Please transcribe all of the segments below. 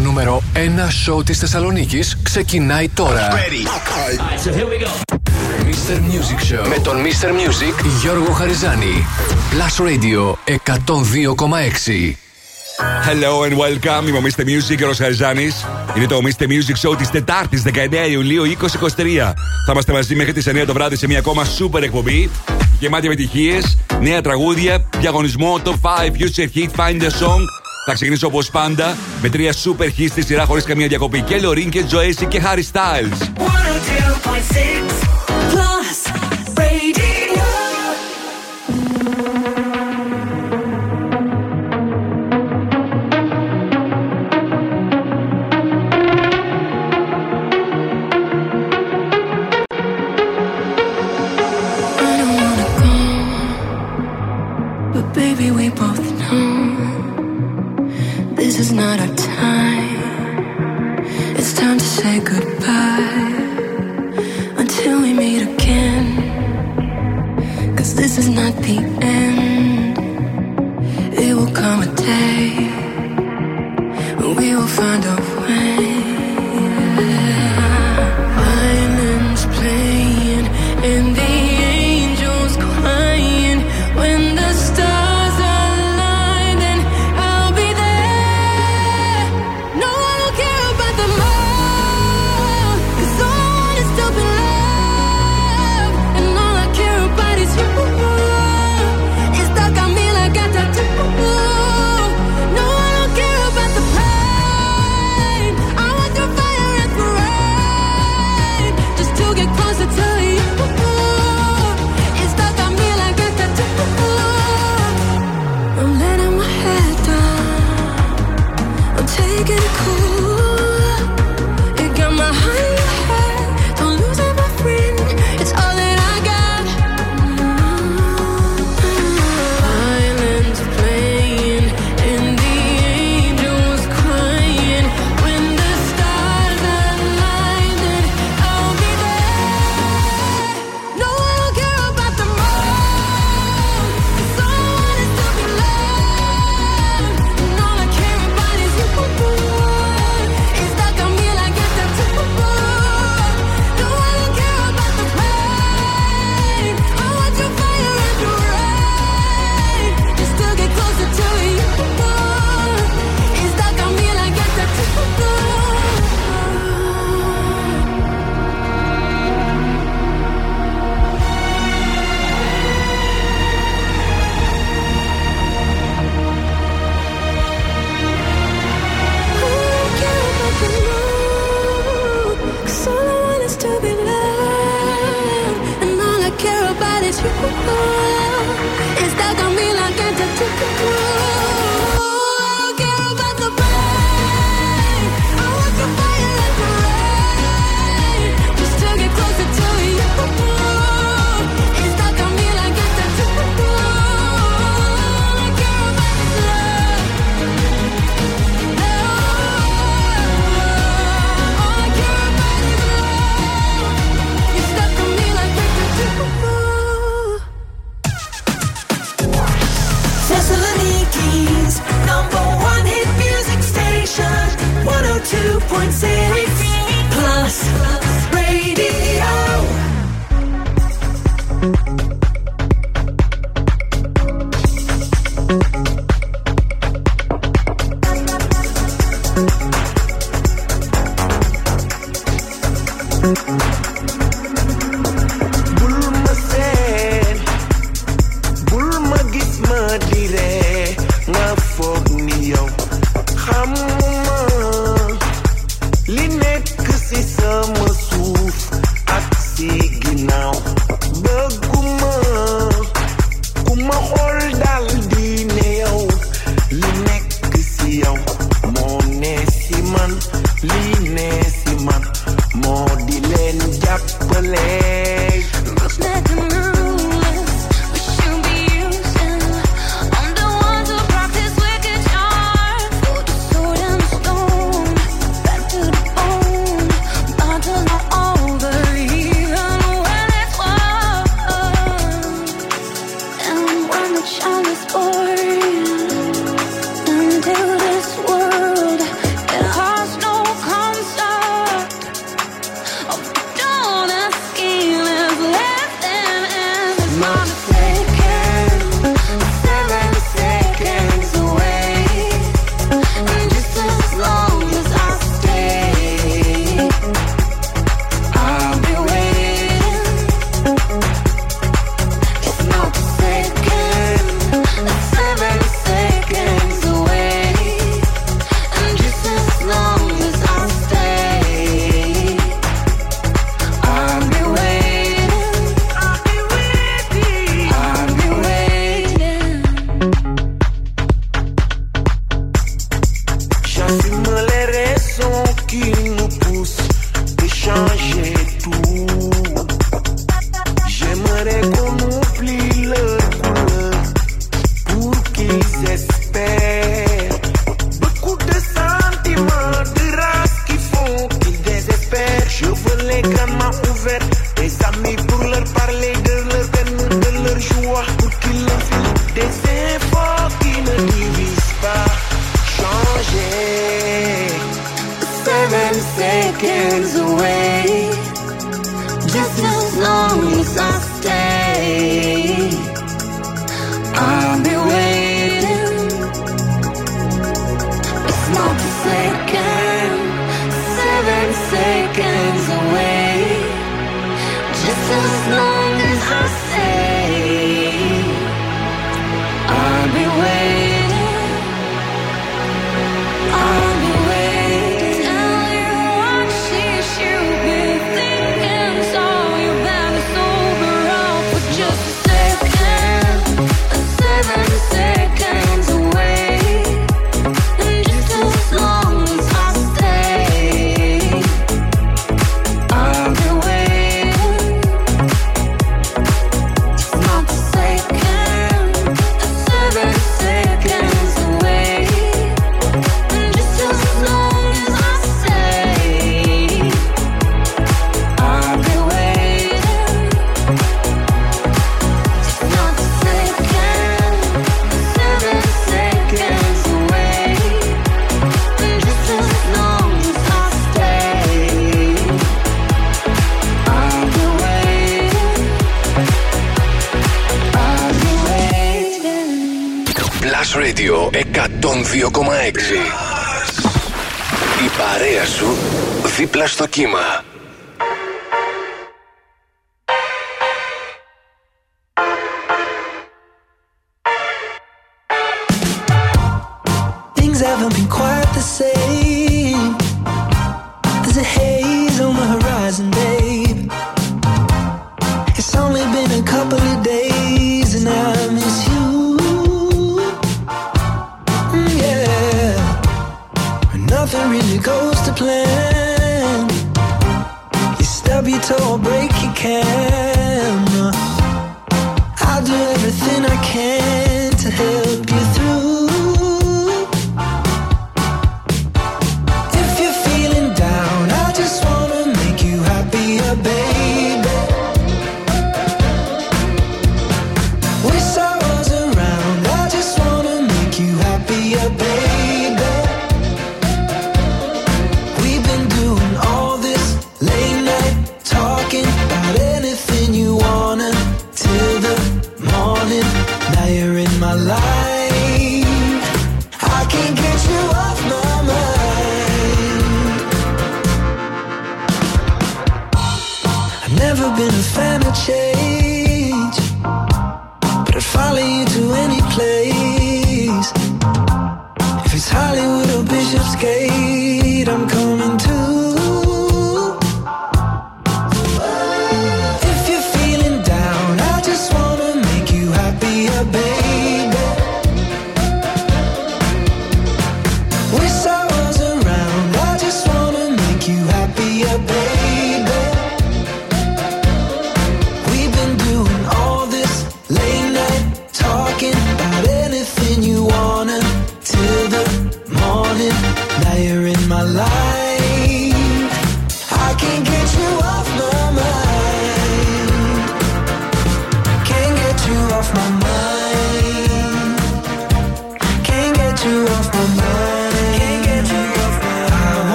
Το νούμερο 1 σοου της Θεσσαλονίκης ξεκινάει τώρα. Mr. Music Show με τον Mr. Music Γιώργο Χαριζάνη. Plus Radio 102,6. Hello and welcome. Είμαι ο Mr. Music και ο Ροσαριζάνη. Είναι το Mr. Music Show της Τετάρτης 19 Ιουλίου 2023. Θα είμαστε μαζί μέχρι τις 9 το βράδυ σε μια ακόμα super εκπομπή. Γεμάτη επιτυχίες, νέα τραγούδια, διαγωνισμό, top 5, future hit, find a song. Θα ξεκινήσω όπως πάντα με τρία super hits στη σειρά χωρίς καμία διακοπή. Και Λωρίν και Τζοέσι και Harry Styles. 102.6 moo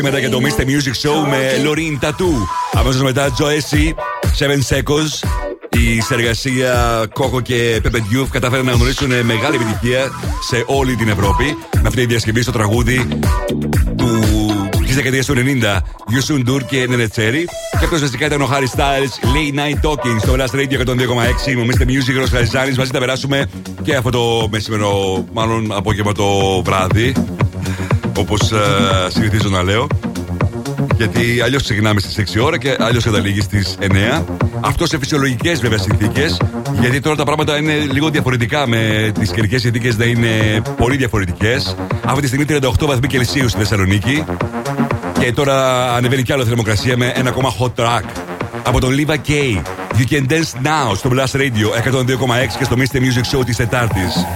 σήμερα για το Mr. Music Show με Loreen Tattoo. Αμέσως μετά Joe 7 Seconds. Η συνεργασία Κόκο και Pepe Diouf κατάφεραν να γνωρίσουν μεγάλη επιτυχία σε όλη την Ευρώπη με αυτή τη διασκευή στο τραγούδι του της δεκαετίας του 90. Γιουσούν Ντουρ και Νενετσέρι. Και αυτός φυσικά ήταν ο Χάρι Στάιλ, Late Night Talking στο Blast Radio 102,6. Μομίστε Music, Ρος Χαριζάνη. Μαζί θα περάσουμε και αυτό το μεσημερό, μάλλον απόγευμα το βράδυ. Όπως uh, συνηθίζω να λέω. Γιατί αλλιώς ξεκινάμε στις 6 ώρα και αλλιώς καταλήγει στις 9. Αυτό σε φυσιολογικές βέβαια συνθήκες. Γιατί τώρα τα πράγματα είναι λίγο διαφορετικά με τις καιρικές συνθήκες να είναι πολύ διαφορετικές. Αυτή τη στιγμή 38 βαθμοί Κελσίου στη Θεσσαλονίκη. Και τώρα ανεβαίνει κι άλλο θερμοκρασία με ένα ακόμα hot track από τον Liva K. You can dance now στο Blast Radio 102,6 και στο Mr. Music Show της Τετάρτης.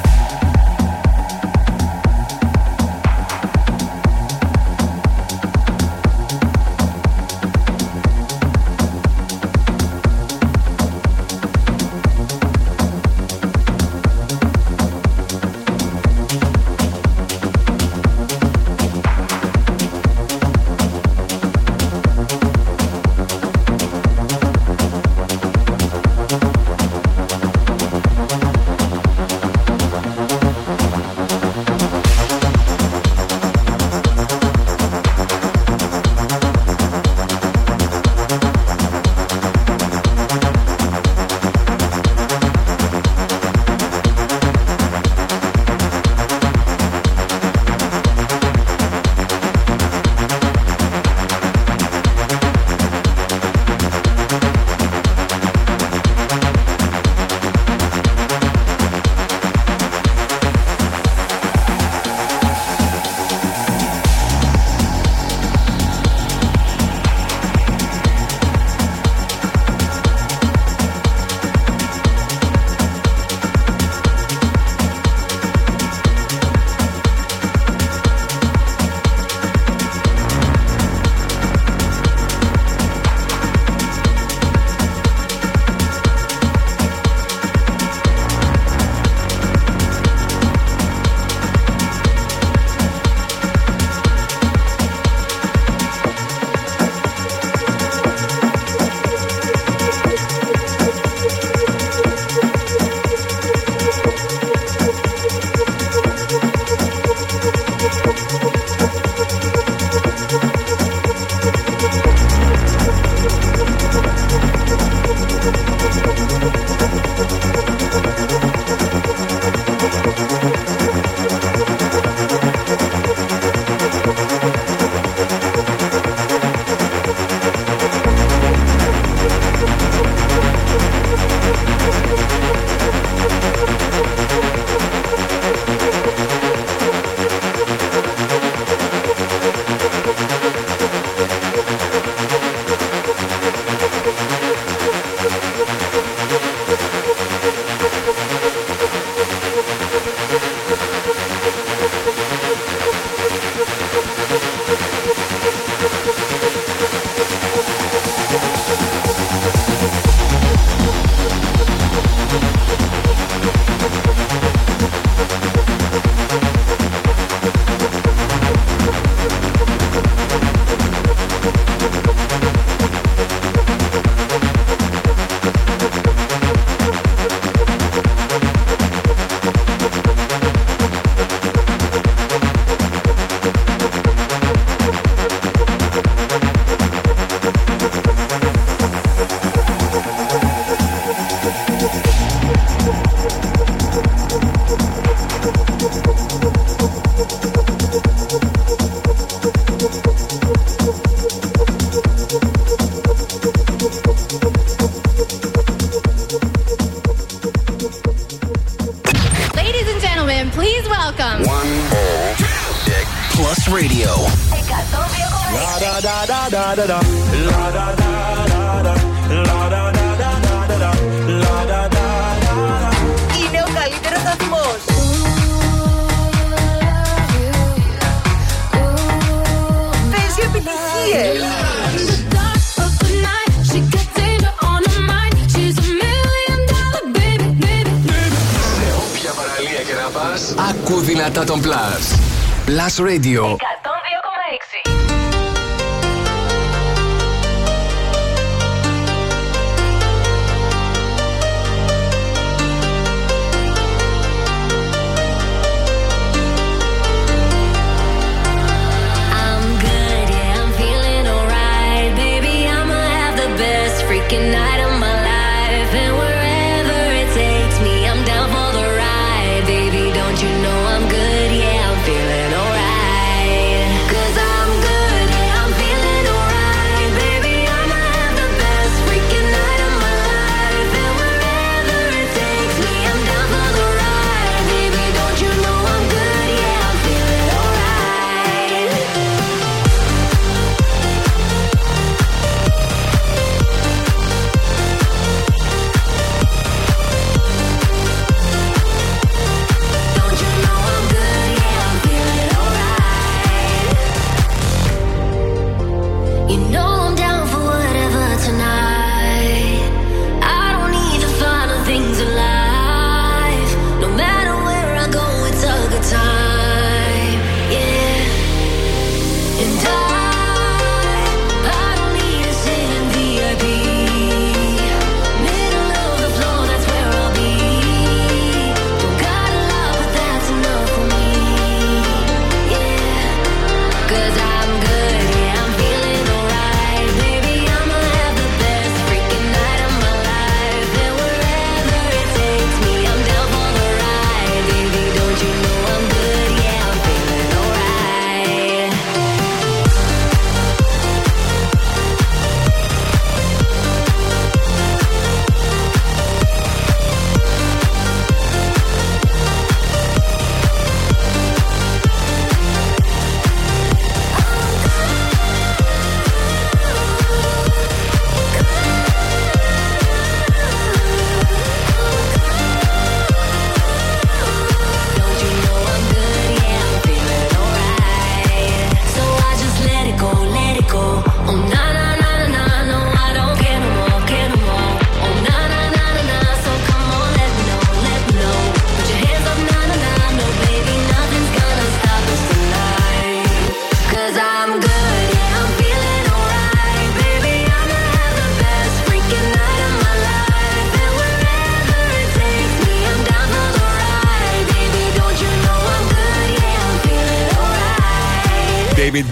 Άκου δυνατά τον Plus. Plus Radio.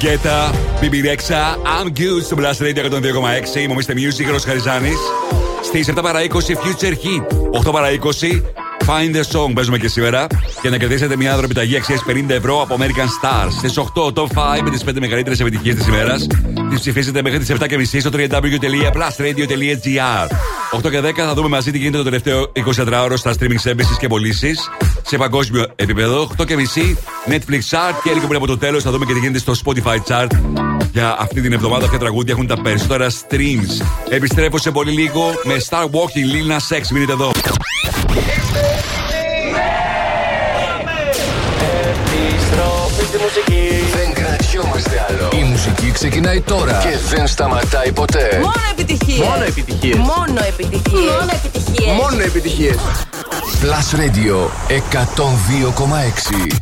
Γκέτα, BB Rexha, I'm good στο Blast Radio 102,6. Είμαι ο Mr. Music, Ρος Χαριζάνης. Στις 7 παρα 20 Future Heat. 8 παρα 20 Find the Song παίζουμε και σήμερα. Για να κερδίσετε μια επιταγή αξίας 50 ευρώ από American Stars. Στις 8 Top 5 με τις 5 μεγαλύτερες επιτυχίες της ημέρας. Τις ψηφίσετε μέχρι τις 7.30 στο www.plusradio.gr. 8 και 10 θα δούμε μαζί τι γίνεται το τελευταίο 24ωρο στα streaming services και πωλήσεις σε παγκόσμιο επίπεδο. 8 και μισή Netflix chart και λίγο πριν από το τέλος θα δούμε και τι γίνεται στο Spotify chart. Για αυτή την εβδομάδα ποια τραγούδια έχουν τα περισσότερα streams. Επιστρέφω σε πολύ λίγο με Star Walking Lil Nas X. Μείνετε εδώ. Δεν κρατιόμαστε άλλο. Η μουσική ξεκινάει τώρα και δεν σταματάει ποτέ. Μόνο επιτυχίες. Μόνο επιτυχίες. Μόνο επιτυχίες. Μόνο επιτυχίες. Μόνο επιτυχίες. Plus Radio 102,6.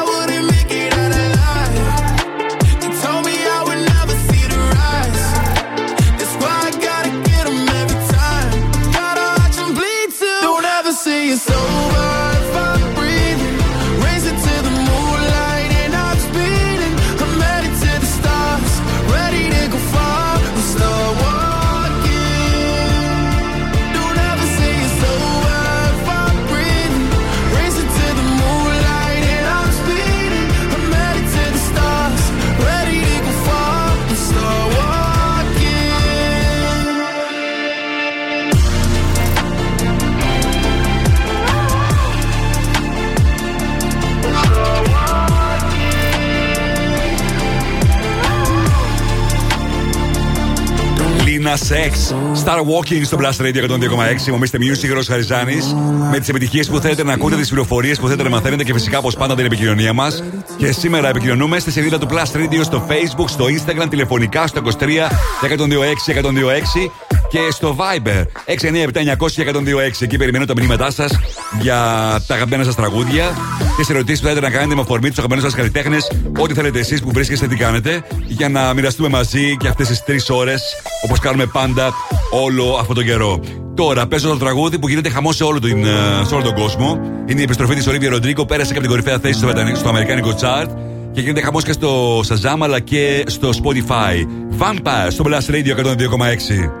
Λίνα Σεξ. Star Walking στο Blast Radio 102,6. Μομίστε Music, Ρος Χαριζάνης. Με τις επιτυχίες που θέλετε να ακούτε, τις πληροφορίες που θέλετε να μαθαίνετε και φυσικά όπω πάντα την επικοινωνία μας. Και σήμερα επικοινωνούμε στη σελίδα του Blast Radio στο Facebook, στο Instagram, τηλεφωνικά στο 23 126 126 και στο Viber 697-900-1026. Εκεί περιμένω τα μηνύματά σας για τα αγαπημένα σας τραγούδια και σε ερωτήσεις που θέλετε να κάνετε με αφορμή τους αγαπημένους σας καλλιτέχνες. Ό,τι θέλετε εσείς που βρίσκεστε, τι κάνετε. Για να μοιραστούμε μαζί και αυτές τις τρεις ώρες όπως κάνουμε πάντα όλο αυτόν τον καιρό. Τώρα παίζω το τραγούδι που γίνεται χαμό σε, όλο τον, ε, σε όλο τον κόσμο. Είναι η επιστροφή της Ολίβια Ροντρίκο. Πέρασε και από την κορυφαία θέση στο, Βρετανικό- στο Αμερικάνικο chart. Και γίνεται χαμός και στο Shazam αλλά και στο Spotify. Vampire στο Blast Radio 102,6.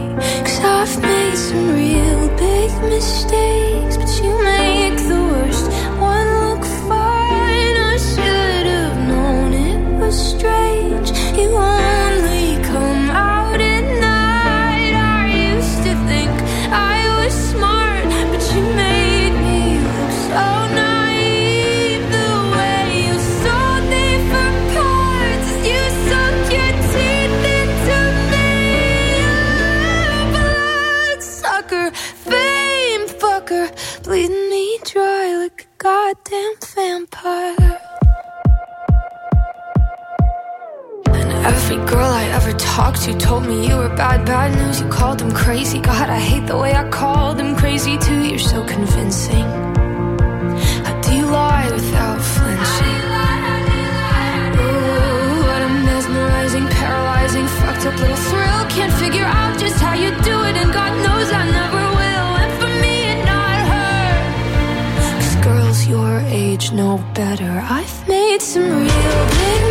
Cause I've made some real big mistakes, but you make the worst one look fine. I should have known it was strange. You only goddamn vampire. And every girl I ever talked to told me you were bad, bad news. You called them crazy. God, I hate the way I called them crazy too. You're so convincing. Know better. I've made some real big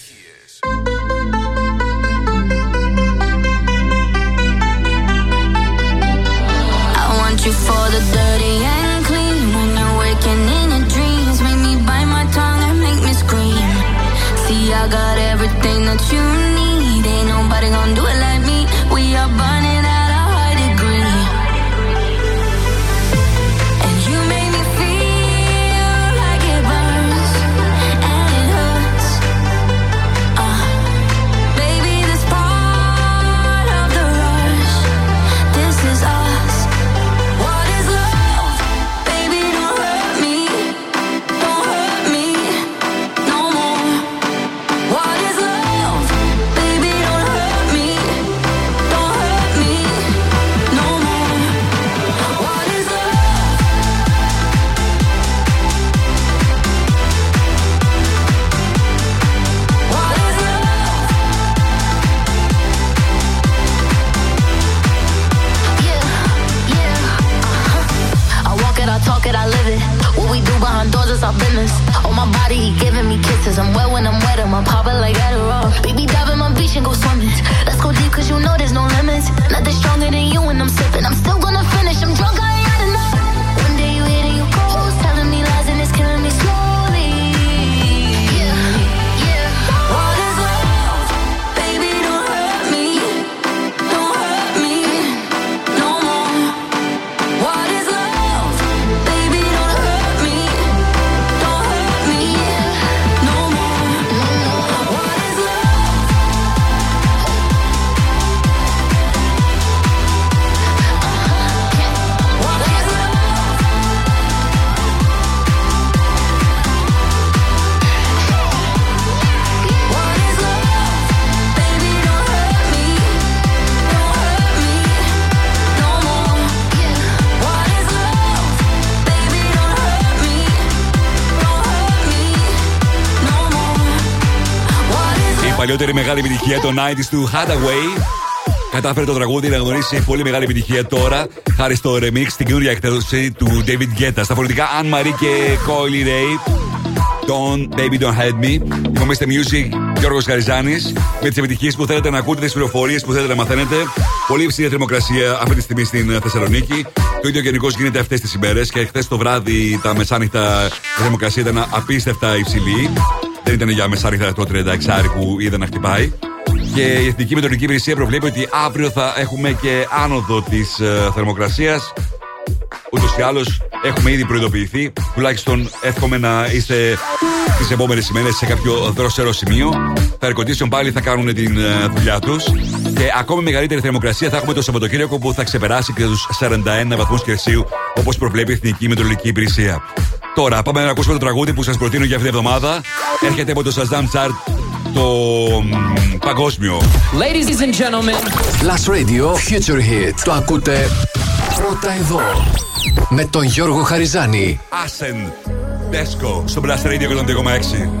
Παλιότερη μεγάλη επιτυχία των 90s του Hathaway κατάφερε το τραγούδι να γνωρίσει πολύ μεγάλη επιτυχία τώρα χάρη στο remix στην καινούργια εκτέλεση του David Guetta. Στα φορητικά Anne Marie και Coily Ray. Don't Baby Don't Hate Me. Είμαι στο Music Γιώργος Γαριζάνης με τις επιτυχίες που θέλετε να ακούτε, τις πληροφορίες που θέλετε να μαθαίνετε. Πολύ υψηλή θερμοκρασία αυτή τη στιγμή στην Θεσσαλονίκη. Το ίδιο γενικώς γίνεται αυτές τις ημέρες και χθες το βράδυ τα μεσάνυχτα η θερμοκρασία ήταν απίστευτα υψηλή. Δεν ήταν για μεσάνυχτα το 36 που είδα να χτυπάει. Και η Εθνική Μετεωρική Υπηρεσία προβλέπει ότι αύριο θα έχουμε και άνοδο της θερμοκρασίας. Ούτως ή άλλως έχουμε ήδη προειδοποιηθεί. Τουλάχιστον εύχομαι να είστε τις επόμενες ημέρες σε κάποιο δροσερό σημείο. Τα air πάλι θα κάνουν την ε, δουλειά τους. Και ακόμη μεγαλύτερη θερμοκρασία θα έχουμε το Σαββατοκύριακο που θα ξεπεράσει και τους 41 βαθμούς Κελσίου όπως προβλέπει η Εθνική Μετεωρική Υπηρεσία. Τώρα πάμε να ακούσουμε το τραγούδι που σας προτείνω για αυτή την εβδομάδα. Έρχεται από το Shazam Chart το μ, παγκόσμιο. Ladies and gentlemen. Plus Radio Future Hit. Το ακούτε; Πρώτα εδώ. Με τον Γιώργο Χαριζάνη. Άσεν Δέσκο στο Blast Radio 102,6.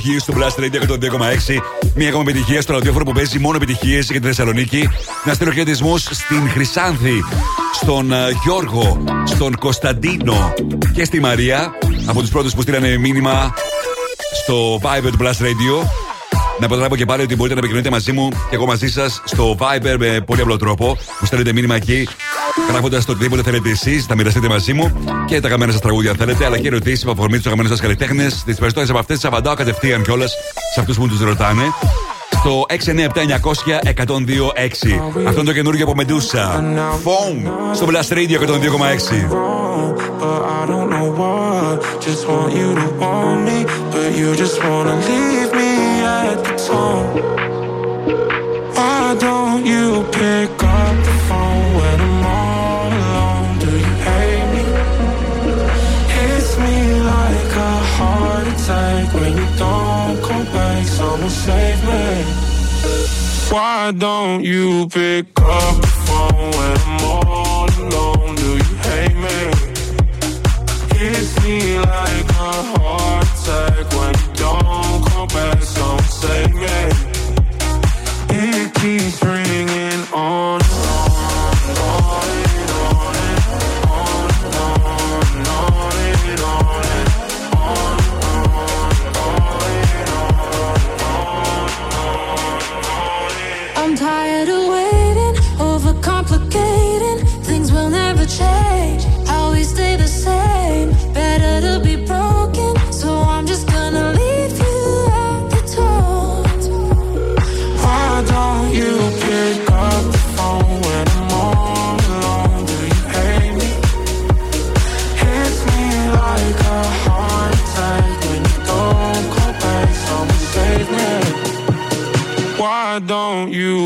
Years στο Blast Radio 102,6. Μία ακόμα επιτυχία στο ραδιόφωνο που παίζει μόνο επιτυχίες για τη Θεσσαλονίκη. Να στείλω χαιρετισμούς στην Χρυσάνθη, στον ε, Γιώργο, στον Κωνσταντίνο και στη Μαρία. Από τους πρώτους που στείλανε μήνυμα στο Viber του Blast Radio. Να προτρέπω και πάλι ότι μπορείτε να επικοινωνείτε μαζί μου και εγώ μαζί σας στο Viber με πολύ απλό τρόπο. Μου στέλνετε μήνυμα εκεί, γράφοντας το οτιδήποτε θέλετε εσείς, θα μοιραστείτε μαζί μου και τα αγαπημένα σας τραγούδια, αν θέλετε, αλλά και ερωτήσεις με αφορμή του αγαπημένου σας καλλιτέχνες. Τις περισσότερε από αυτές τις απαντάω κατευθείαν κιόλας σε αυτούς που τους ρωτάνε. Στο 697-900-1026. Αυτό είναι το καινούργιο από Μεντούσα. Phone στο Blast Radio 102,6. Why don't you pick don't you pick up?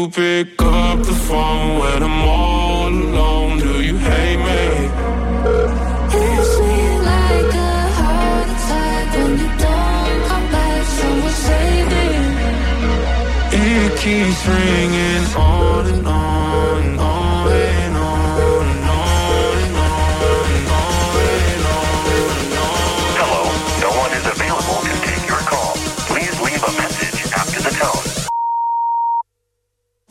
you pick up the phone when I'm all alone? Do you hate me? Like a heart attack when you don't come back. Someone save me. It keeps ringing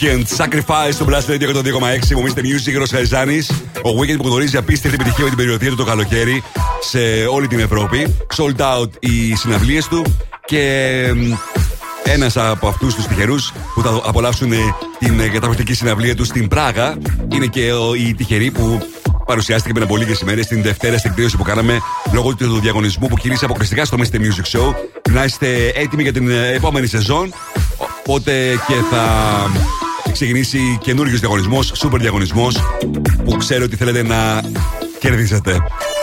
Weekend Sacrifice στο Blast Radio 102,6. Μου είστε Music Ροσχαριζάνη. Ο Weekend που γνωρίζει απίστευτη επιτυχία με την περιοδία του το καλοκαίρι σε όλη την Ευρώπη. Sold out οι συναυλίες του και ένας από αυτούς τους τυχερούς που θα απολαύσουν ε, την ε, καταπληκτική συναυλία τους στην Πράγα είναι και ο- οι τυχεροί που παρουσιάστηκε πριν από λίγες ημέρες την Δευτέρα στην εκδήλωση που κάναμε λόγω του διαγωνισμού που κινείσαι αποκλειστικά στο Mr. Music Show. Να είστε έτοιμοι για την ε, επόμενη σεζόν. Οπότε και θα ξεκινήσει καινούριο διαγωνισμός, super διαγωνισμός που ξέρω ότι θέλετε να κερδίσετε.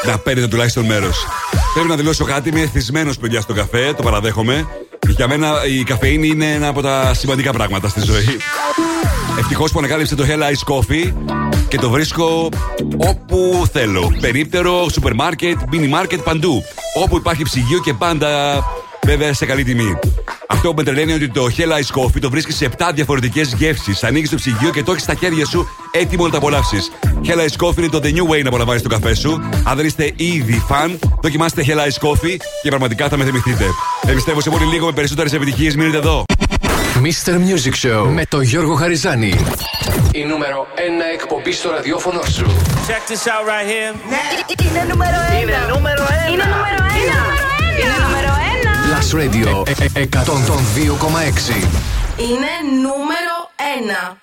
Να παίρνετε τουλάχιστον μέρος. Πρέπει να δηλώσω κάτι, είμαι εθισμένος παιδιά στο καφέ, το παραδέχομαι. Για μένα η καφεΐνη είναι ένα από τα σημαντικά πράγματα στη ζωή. Ευτυχώς που ανακάλυψε το Hell Ice Coffee και το βρίσκω όπου θέλω. Περίπτερο, σούπερ μάρκετ, mini μάρκετ, παντού. Όπου υπάρχει ψυγείο και πάντα βέβαια σε καλή τιμή. Αυτό που με τρελαίνει είναι ότι το Hell Ice Coffee το βρίσκεις σε 7 διαφορετικές γεύσεις. Ανοίγεις το ψυγείο και το έχεις στα χέρια σου έτοιμο να το απολαύσεις. Hell Ice Coffee είναι το The New Way να απολαμβάνεις το καφέ σου. Αν δεν είστε ήδη φαν, δοκιμάστε Hell Ice Coffee και πραγματικά θα με θυμηθείτε. Επιστεύω σε πολύ λίγο με περισσότερες επιτυχίες. Μείνετε εδώ. Mr. Music Show με τον Γιώργο Χαριζάνη. Η νούμερο 1 εκπομπή στο ραδιόφωνο σου. Check this out right here. Είναι νούμερο 1. Είναι νούμερο ένα. Είναι νούμερο 1. Είναι νούμερο 1. Last Radio ε, ε, 102,6. Είναι νούμερο 1.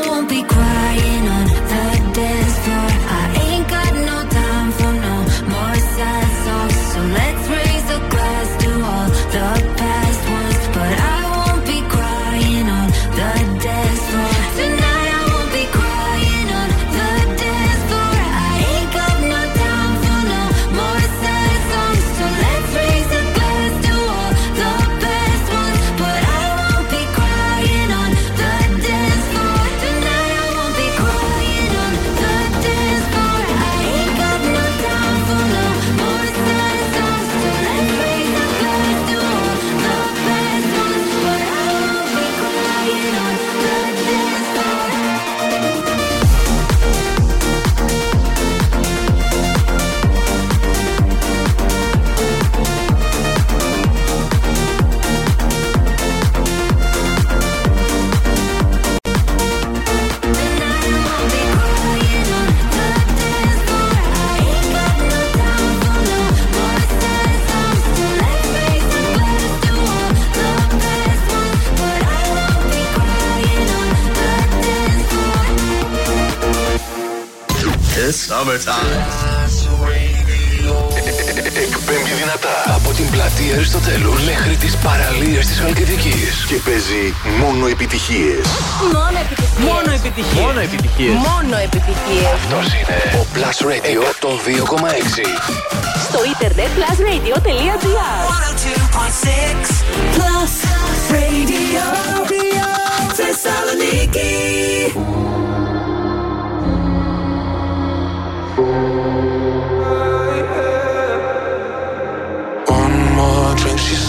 It's summertime. Εκπέμπει δυνατά από την πλατεία Αριστοτέλου μέχρι τις παραλίες της Χαλκιδικής και παίζει μόνο επιτυχίες. Μόνο επιτυχίες. Μόνο επιτυχίες. Μόνο επιτυχίες. Μόνο. Αυτός είναι ο Plus Radio το 2,6. Στο ίντερνετ plusradio.gr 102.6 Plus Radio Θεσσαλονίκη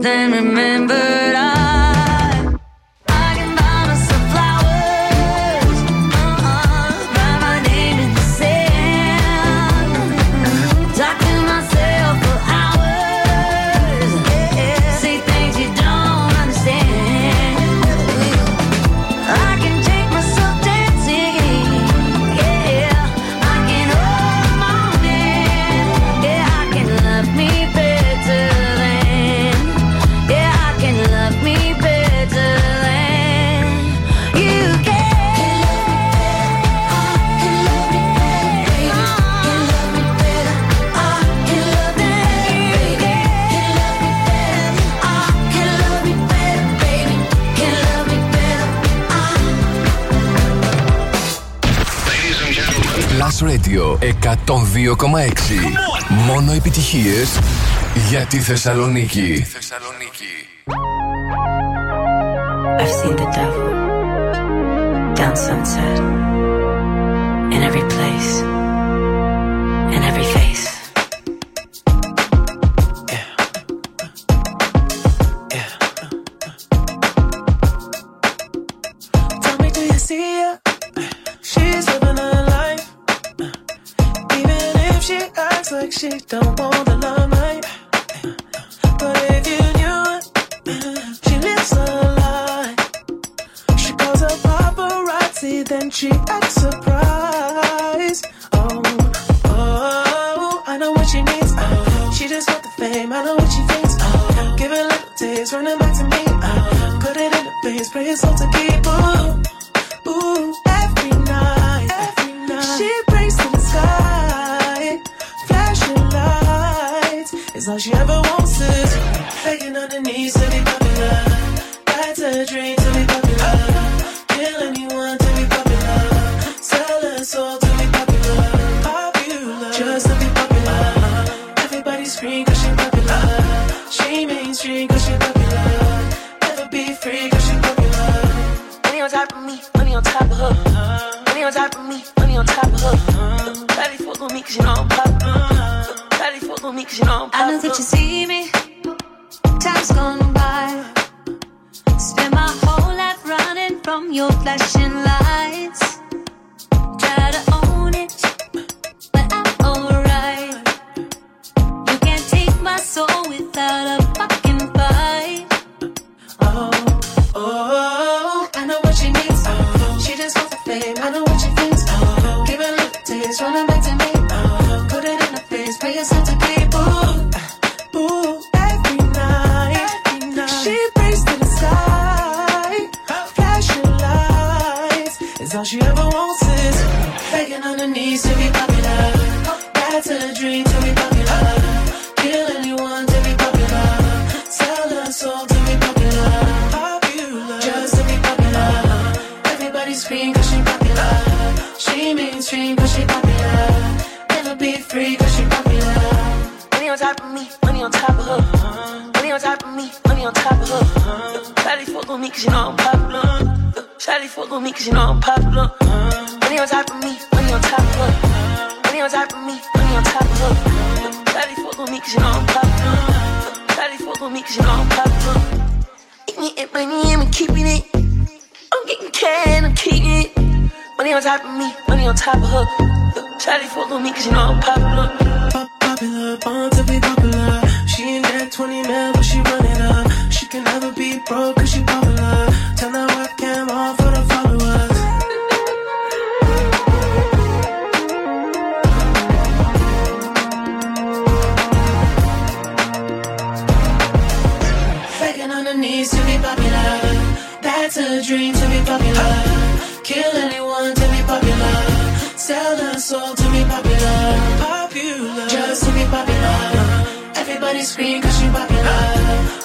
then remember Μόνο επιτυχίες για τη Θεσσαλονίκη. I've seen the devil down sunset in every place. Everybody scream cause she popular.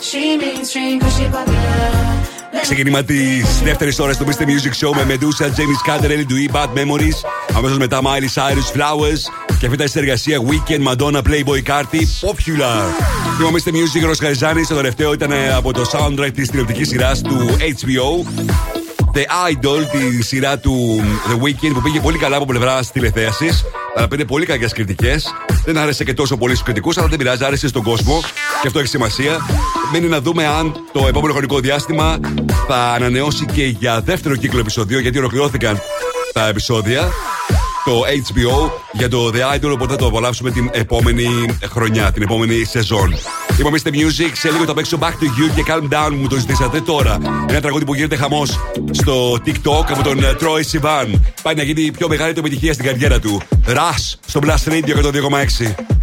She mainstream cause she popular. Ξεκίνημα τη δεύτερη ώρα του Mr. Music Show με Medusa, James Carter, Ellie Dewey, Bad Memories. Αμέσω μετά Miley Cyrus, Flowers. Και αυτή ήταν η συνεργασία Weekend, Madonna, Playboy Carty, Popular. Το Mr. Music Ρο Καριζάνη. Το τελευταίο ήταν από το soundtrack τη τηλεοπτική σειρά του HBO. The Idol, τη σειρά του The Weekend που πήγε πολύ καλά από πλευρά τηλεθέαση. Αλλά πήρε πολύ κακέ κριτικέ. Δεν άρεσε και τόσο πολύ στους κριτικούς, αλλά δεν πειράζει, άρεσε στον κόσμο. Και αυτό έχει σημασία. Μένει να δούμε αν το επόμενο χρονικό διάστημα θα ανανεώσει και για δεύτερο κύκλο επεισόδιο, γιατί ολοκληρώθηκαν τα επεισόδια το HBO για το The Idol, οπότε θα το απολαύσουμε την επόμενη χρονιά, την επόμενη σεζόν. Είμαστε Mr. Music, σε λίγο θα παίξω Back to You και Calm Down μου το ζητήσατε τώρα. Ένα τραγούδι που γίνεται χαμός στο TikTok από τον ε, Troy Sivan. Πάει να γίνει η πιο μεγάλη του επιτυχία στην καριέρα του. Ρα στο Blast Radio 102,6.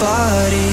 body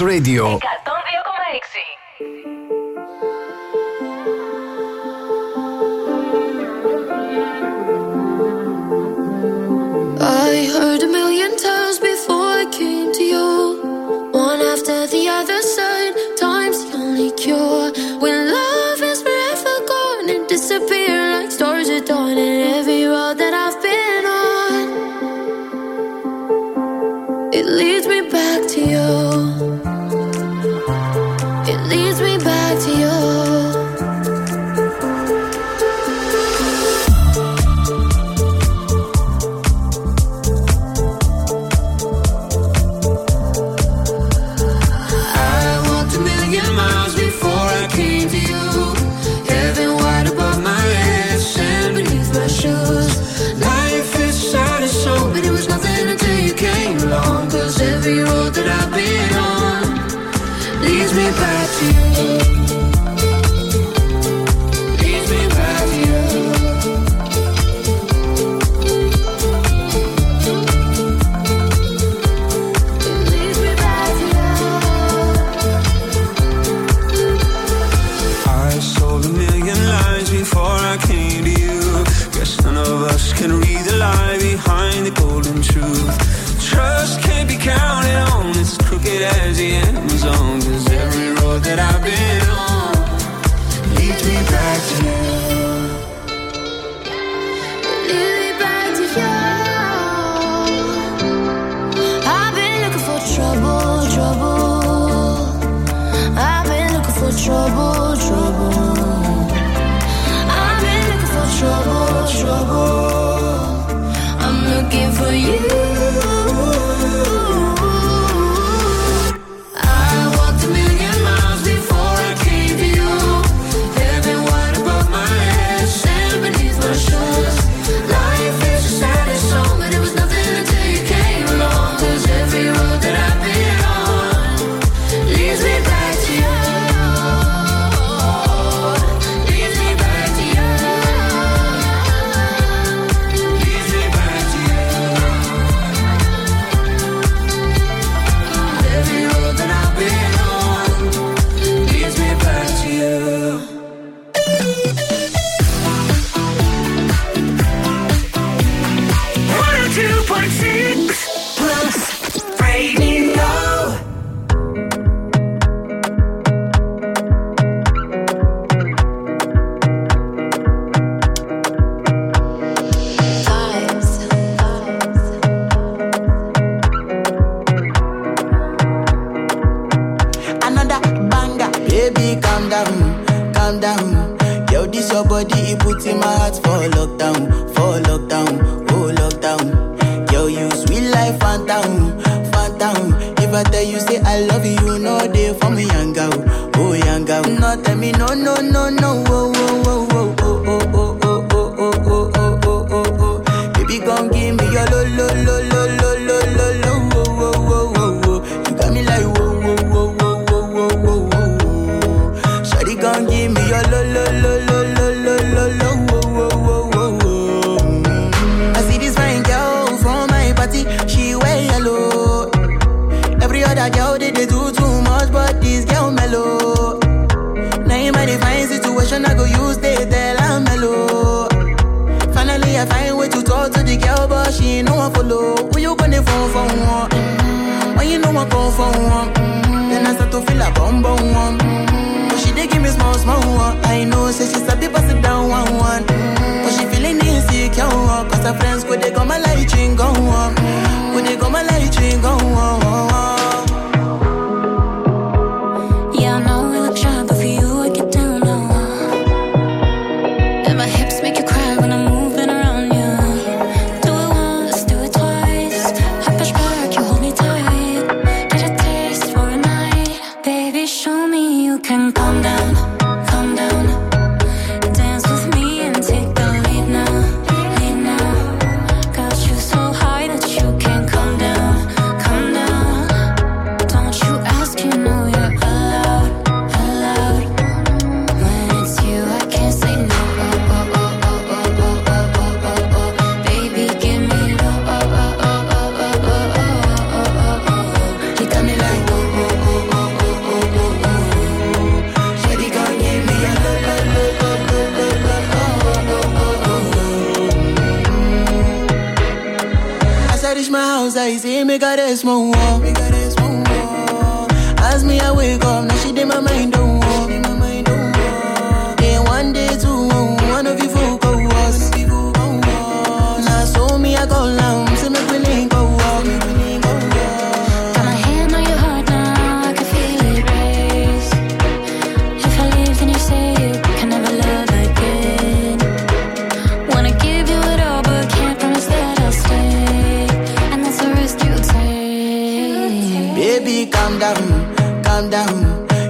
Radio.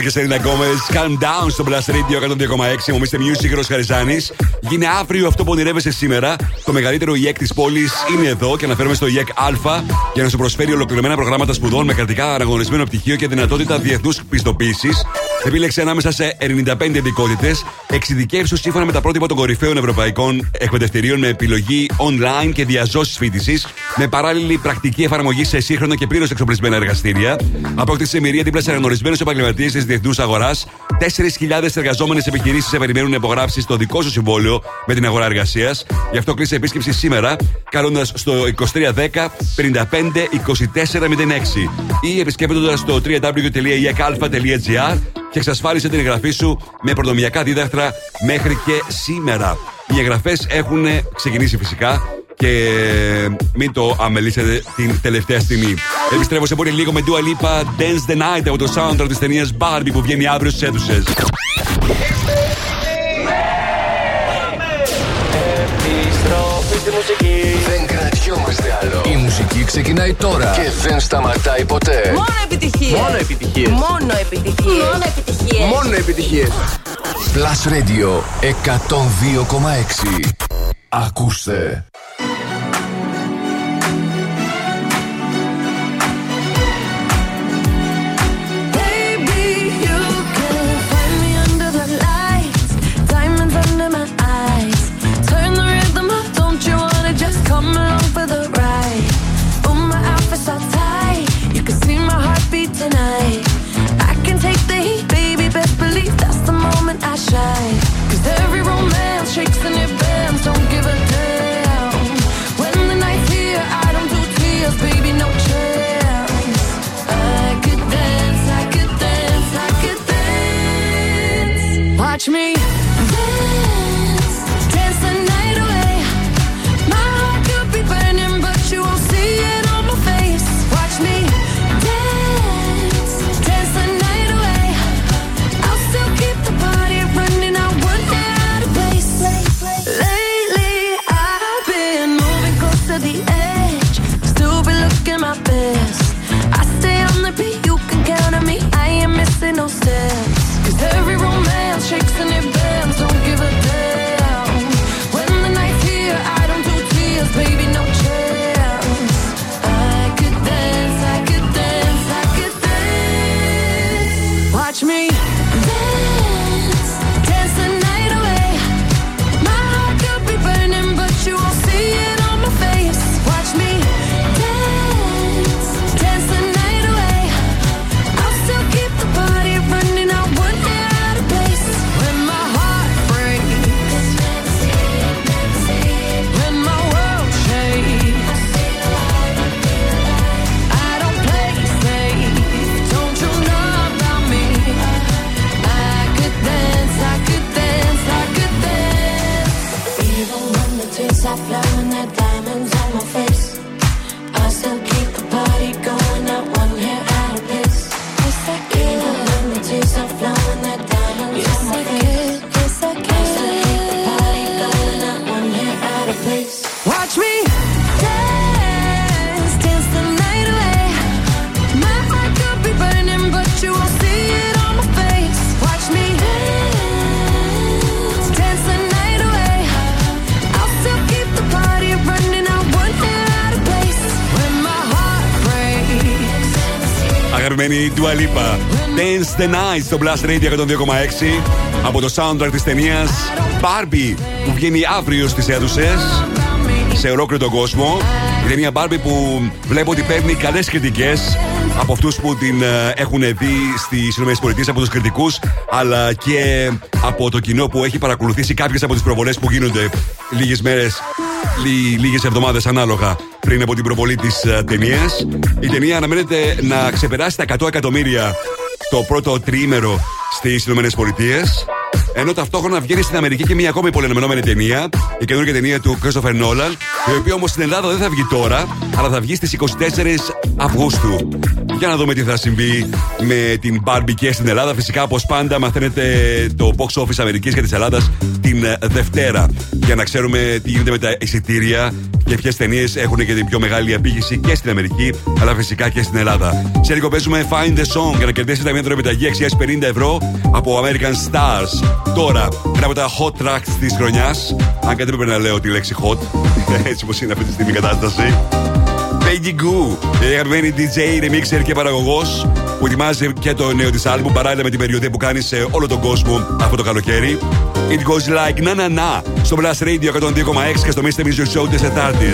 Και Σερίνα Γκόμες. Calm down στο Blast Radio 102,6. Μου είστε Music Ρος Χαριζάνης. Γίνε αύριο αυτό που ονειρεύεσαι σήμερα. Το μεγαλύτερο ΙΕΚ της πόλης είναι εδώ και αναφέρομαι στο ΙΕΚ Α για να σου προσφέρει ολοκληρωμένα προγράμματα σπουδών με κρατικά αναγνωρισμένο πτυχίο και δυνατότητα διεθνούς πιστοποίησης. Επίλεξε ανάμεσα σε 95 ειδικότητε. Εξειδικεύσου σύμφωνα με τα πρότυπα των κορυφαίων ευρωπαϊκών εκπαιδευτηρίων με επιλογή online και διαζώσεις φοιτηση με παράλληλη πρακτική εφαρμογή σε σύγχρονα και πλήρως εξοπλισμένα εργαστήρια. Απόκτησε εμπειρία δίπλα σε αναγνωρισμένους επαγγελματίες της διεθνούς αγοράς. 4.000 εργαζόμενες επιχειρήσεις σε περιμένουν να υπογράψεις το δικό σου συμβόλαιο με την αγορά εργασίας. Γι' αυτό κλείσει επίσκεψη σήμερα, καλώντας στο 2310 55 2406 ή επισκέπτοντας το www.ekalfa.gr και εξασφάλισε την εγγραφή σου με προνομιακά δίδακτρα μέχρι και σήμερα. Οι εγγραφές έχουν ξεκινήσει φυσικά και μην το αμελήσετε την τελευταία στιγμή. Επιστρέφω σε πολύ λίγο με Dua Lipa Dance the Night από το soundtrack της ταινίας Barbie που βγαίνει αύριο στις αίθουσες. Επιστροφή στη μουσική. Δεν κρατιόμαστε άλλο. Η μουσική ξεκινάει τώρα και δεν σταματάει ποτέ. Μόνο επιτυχίες. Μόνο επιτυχίες. Μόνο επιτυχίες. Μόνο επιτυχίες. Μόνο επιτυχίες. Plus Radio 102,6. Ακούστε. Αγαπημένη Dua Lipa. Dance the Night στο Blast Radio 102,6 από το soundtrack της ταινίας Barbie που βγαίνει αύριο στις αίθουσες σε ολόκληρο τον κόσμο. Η ταινία Barbie που βλέπω ότι παίρνει καλές κριτικές από αυτούς που την ε, έχουν δει στις ΗΠΑ, από τους κριτικούς, αλλά και από το κοινό που έχει παρακολουθήσει κάποιες από τις προβολές που γίνονται λίγες μέρες, λί, λίγες εβδομάδες ανάλογα πριν από την προβολή της ταινίας. Η ταινία αναμένεται να ξεπεράσει τα 100 εκατομμύρια το πρώτο τριήμερο στις ΗΠΑ. Ενώ ταυτόχρονα βγαίνει στην Αμερική και μια ακόμη πολυαναμενόμενη ταινία, η καινούργια ταινία του Christopher Nolan, η οποία όμως στην Ελλάδα δεν θα βγει τώρα, αλλά θα βγει στις 24 Αυγούστου. Για να δούμε τι θα συμβεί με την Barbie και στην Ελλάδα. Φυσικά, όπως πάντα, μαθαίνετε το box office Αμερικής και της Ελλάδας την ε, Δευτέρα. Για να ξέρουμε τι γίνεται με τα εισιτήρια και ποιες ταινίες έχουν και την πιο μεγάλη απήγηση και στην Αμερική, αλλά φυσικά και στην Ελλάδα. Σε λίγο παίζουμε Find the Song για να κερδίσετε μια δωρεπιταγή αξίας 50 ευρώ από American Stars. Τώρα, ένα από τα hot tracks της χρονιάς. Αν και δεν πρέπει να λέω τη λέξη hot, έτσι όπως είναι αυτή τη στιγμή η κατάσταση. Peggy Goo, η αγαπημένη DJ, remixer και παραγωγός που ετοιμάζει και το νέο της άλμπουμ παράλληλα με την περιοδία που κάνει σε όλο τον κόσμο αυτό το καλοκαίρι. It goes like na na na στο Blast Radio 102,6 και στο Mr. Music Show της Τετάρτη.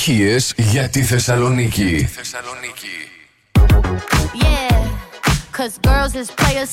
Επιτυχίες για τη Θεσσαλονίκη. Yeah, cause girls is players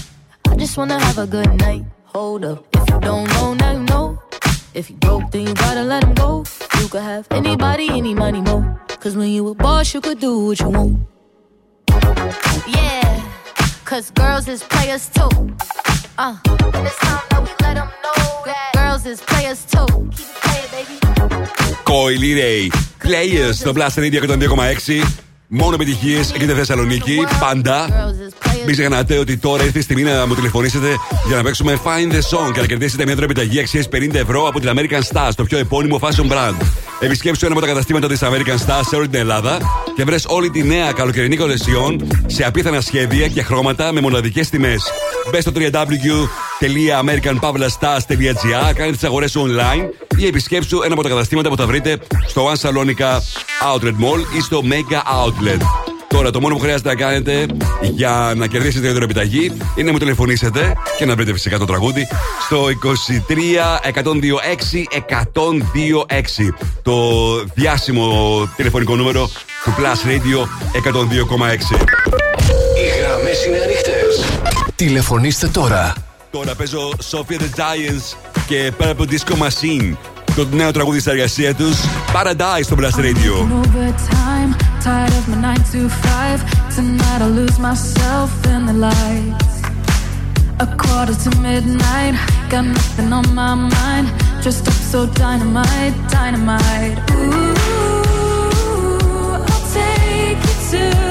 I just wanna have a good night. Hold up, if you don't know, now you know. If you broke, then you gotta let him go. You could have anybody, any money, mo. Cause when you a boss, you could do what you want. Yeah, cause girls is players too. Uh, and it's time that we let them know that girls is players too. Keep it playing, baby. Coily Ray. Players στο Blast Radio 102,6. Μόνο επιτυχίες εκεί στη Θεσσαλονίκη. Πάντα. Μην ξεχνάτε ότι τώρα ήρθε η στιγμή να μου τηλεφωνήσετε για να παίξουμε Find the Song και να κερδίσετε μια επιταγή αξίας 50 ευρώ από την American Stars, το πιο επώνυμο fashion brand. Επισκέψτε ένα από τα καταστήματα της American Stars σε όλη την Ελλάδα και βρες όλη τη νέα καλοκαιρινή κολεσιόν σε απίθανα σχέδια και χρώματα με μοναδικές τιμές. Μπες στο www.americanpavlastars.gr, κάνε τις αγορές σου online ή επισκέψου ένα από τα καταστήματα που θα βρείτε στο One Salonica Outlet Mall ή στο Mega Outlet. Τώρα, το μόνο που χρειάζεται να κάνετε για να κερδίσετε την επιταγή είναι να μου τηλεφωνήσετε και να βρείτε φυσικά το τραγούδι στο 23 126 126. Το διάσημο τηλεφωνικό νούμερο του Plus Radio 102,6. Οι γραμμές είναι ανοιχτές. Τηλεφωνήστε τώρα. Τώρα παίζω Sophia the Giants και Purple Disco Machine. Το νέο τραγούδι στα εργασία του Paradise στο Blast Radio. overtime, tired of my nine to five. Tonight I lose myself in the lights. A quarter to midnight, got nothing on my mind. Dressed up so dynamite, dynamite. Ooh, I'll take you to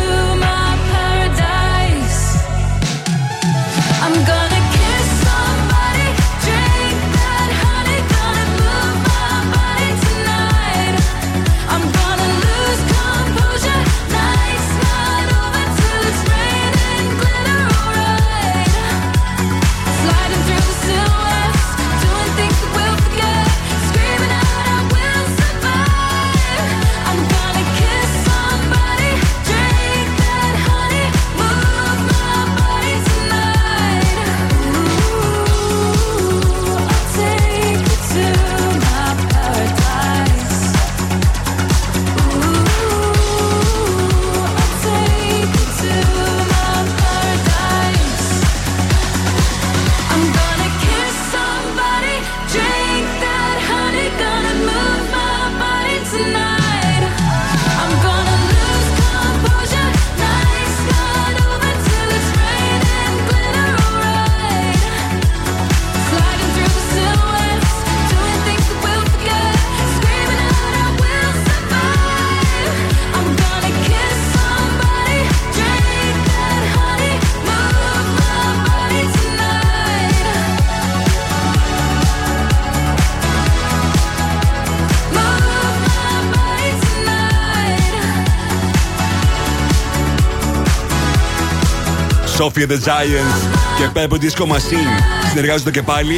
Sophia the Giant και Pepper Disco Machine συνεργάζονται και πάλι.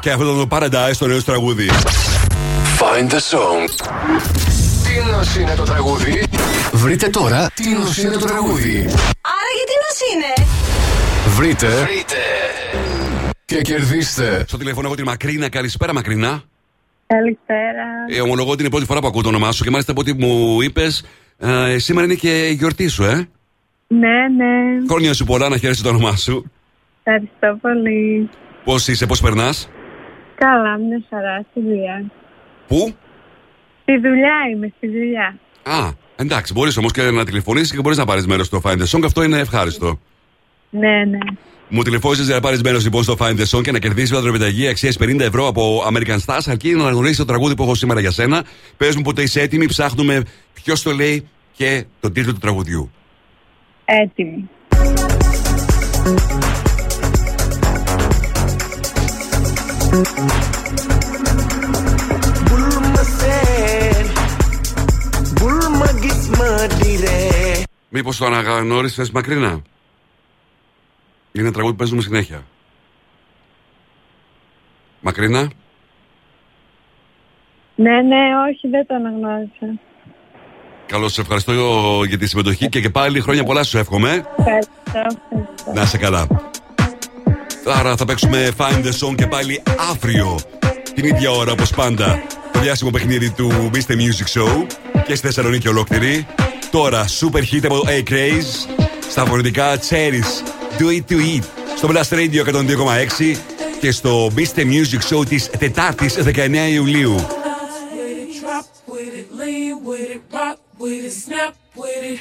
Και αυτό το Paradise, το νέο σου τραγούδι. Find the song. Τι νος είναι το τραγούδι; Βρείτε τώρα τι νος είναι το τραγούδι. Άρα γιατί νος είναι; Βρείτε. Βρείτε. Και κερδίστε. Στο τηλέφωνο έχω την Μακρίνα. Καλησπέρα, Μακρίνα. Καλησπέρα. Ε, ομολογώ ότι είναι η πρώτη φορά που ακούω το όνομά σου και μάλιστα από ό,τι μου είπες, ε, σήμερα είναι και η γιορτή σου, ε. Ναι, ναι. Χρόνια σου πολλά να χαίρεσαι το όνομά σου. Ευχαριστώ πολύ. Πώς είσαι, πώς περνάς; Καλά, μια χαρά στη δουλειά. Πού; Στη δουλειά είμαι, στη δουλειά. Α, εντάξει, μπορείς όμως και να τηλεφωνήσεις και μπορείς να πάρεις μέρος στο Find the Song. Αυτό είναι ευχάριστο. Ναι, ναι. Μου τηλεφώνησες για να πάρεις μέρος λοιπόν στο Find the Song και να κερδίσεις μια δρομεταγή αξίας 50 ευρώ από American Stars. Αρκεί να γνωρίσει το τραγούδι που έχω σήμερα για σένα. Πες μου ποτέ είσαι έτοιμη, ψάχνουμε ποιος το λέει και τον τίτλο του τραγουδιού. Έτοιμη. Μήπως το αναγνώρισε μακρινά; Είναι ένα τραγούδι που παίζουμε συνέχεια. Μακρινά; Ναι, ναι, όχι, δεν το αναγνώρισα. Καλώς σε ευχαριστώ για τη συμμετοχή και και πάλι χρόνια πολλά σου εύχομαι. Ευχαριστώ, ευχαριστώ. Να είσαι καλά. Άρα θα παίξουμε Find the Song και πάλι αύριο. Την ίδια ώρα όπως πάντα. Το διάσημο παιχνίδι του Mr. Music Show και στη Θεσσαλονίκη ολόκληρη. Τώρα super hit από το A-Craze στα φορητικά Cherries Do It To Eat στο Blast Radio 102,6 και στο Mr. Music Show της Τετάρτης 19 Ιουλίου. With it, snap with it.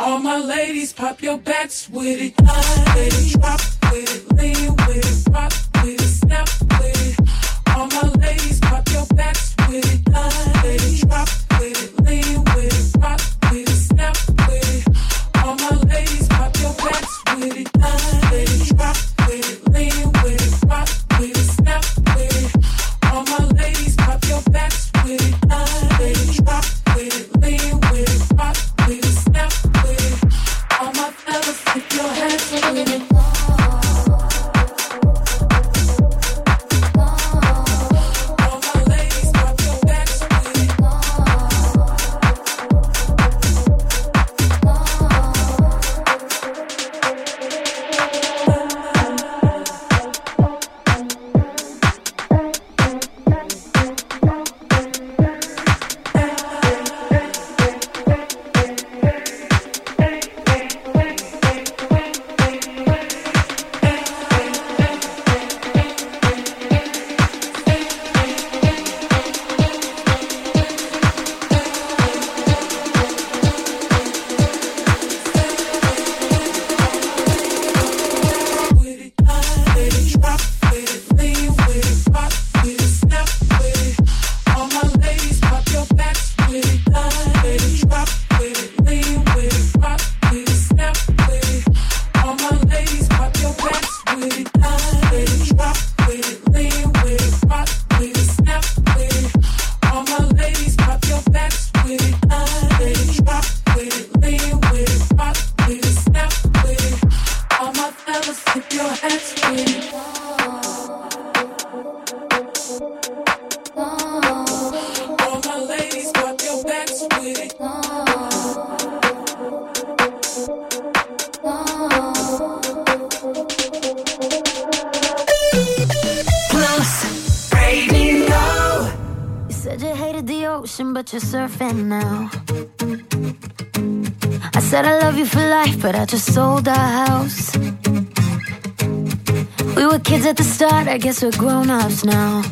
All my ladies, pop your backs with it. With it, drop with it, lean guess we're grown ups now.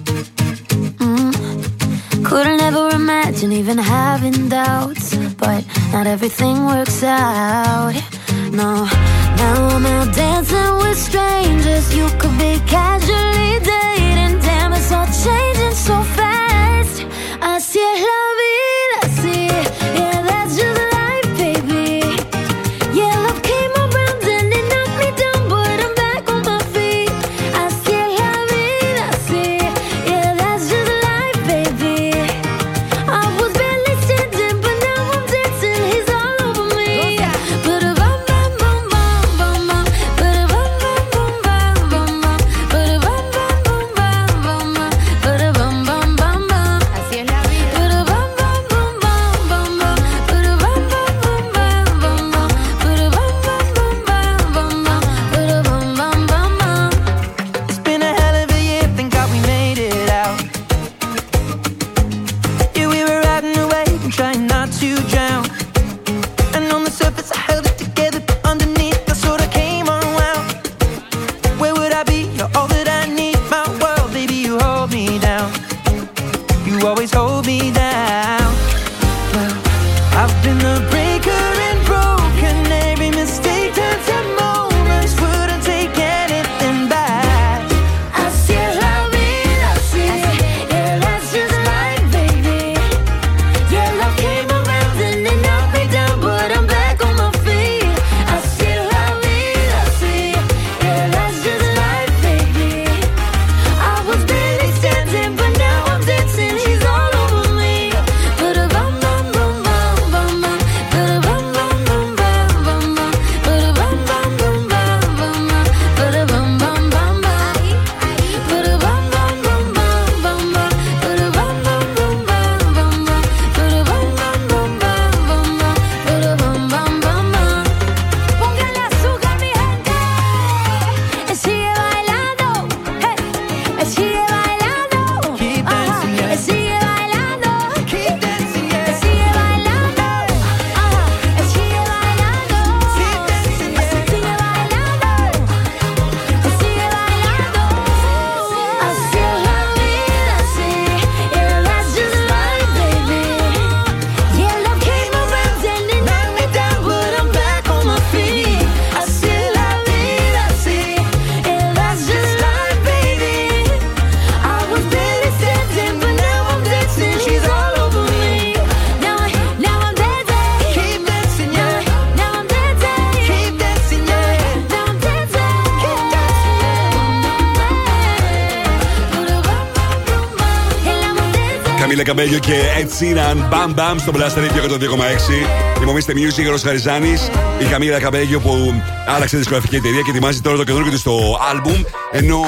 Καμπέλιο και Ed Sheeran, Bam Bam στο Blast Radio 102,6. Θυμομίστε Music, Ρος Χαριζάνης. Η Καμίλα Καμπέλιο που άλλαξε δισκογραφική εταιρεία και ετοιμάζει τώρα το καινούργιο του στο album. Ενώ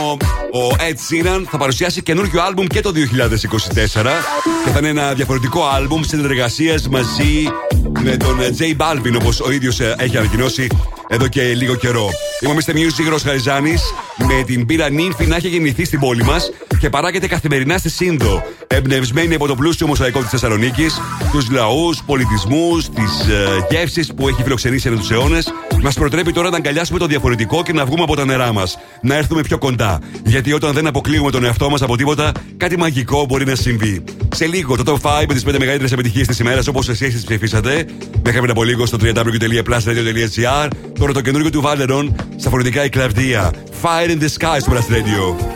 ο Ed Sheeran θα παρουσιάσει καινούργιο album και το 2024. Και θα είναι ένα διαφορετικό album συνεργασίας μαζί με τον J Balvin, όπως ο ίδιος έχει ανακοινώσει εδώ και λίγο καιρό. Είμαστε Music, Ρος Χαριζάνης. Με την πύρα νύμφη να έχει γεννηθεί στην πόλη μας και παράγεται καθημερινά στη Σύνδο. Εμπνευσμένη από το πλούσιο μοσαϊκό της Θεσσαλονίκης, τους λαούς, πολιτισμούς, τις ε, γεύσεις που έχει φιλοξενήσει εδώ τους αιώνες, μας προτρέπει τώρα να αγκαλιάσουμε το διαφορετικό και να βγούμε από τα νερά μας. Να έρθουμε πιο κοντά. Γιατί όταν δεν αποκλείουμε τον εαυτό μας από τίποτα, κάτι μαγικό μπορεί να συμβεί. Σε λίγο το top 5 με τις 5 μεγαλύτερες επιτυχίες της ημέρας όπως εσείς τις ψηφίσατε. Μέχρι πριν από λίγο στο www.plusradio.gr. Τώρα το καινούργιο του Βάλερον στα φωνητικά η κλαβδία. Fire in the Sky στο Plus Radio.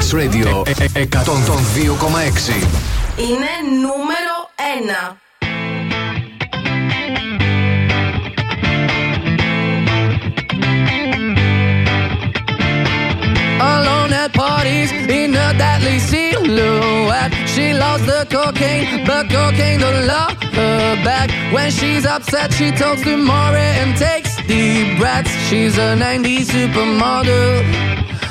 Plus Radio ε- ε- 102,6. Είναι νούμερο 1. Alone at parties in a deadly silhouette. She loves the cocaine, but cocaine don't love her back. When she's upset, she talks to Maury and takes deep breaths. She's a 90s supermodel.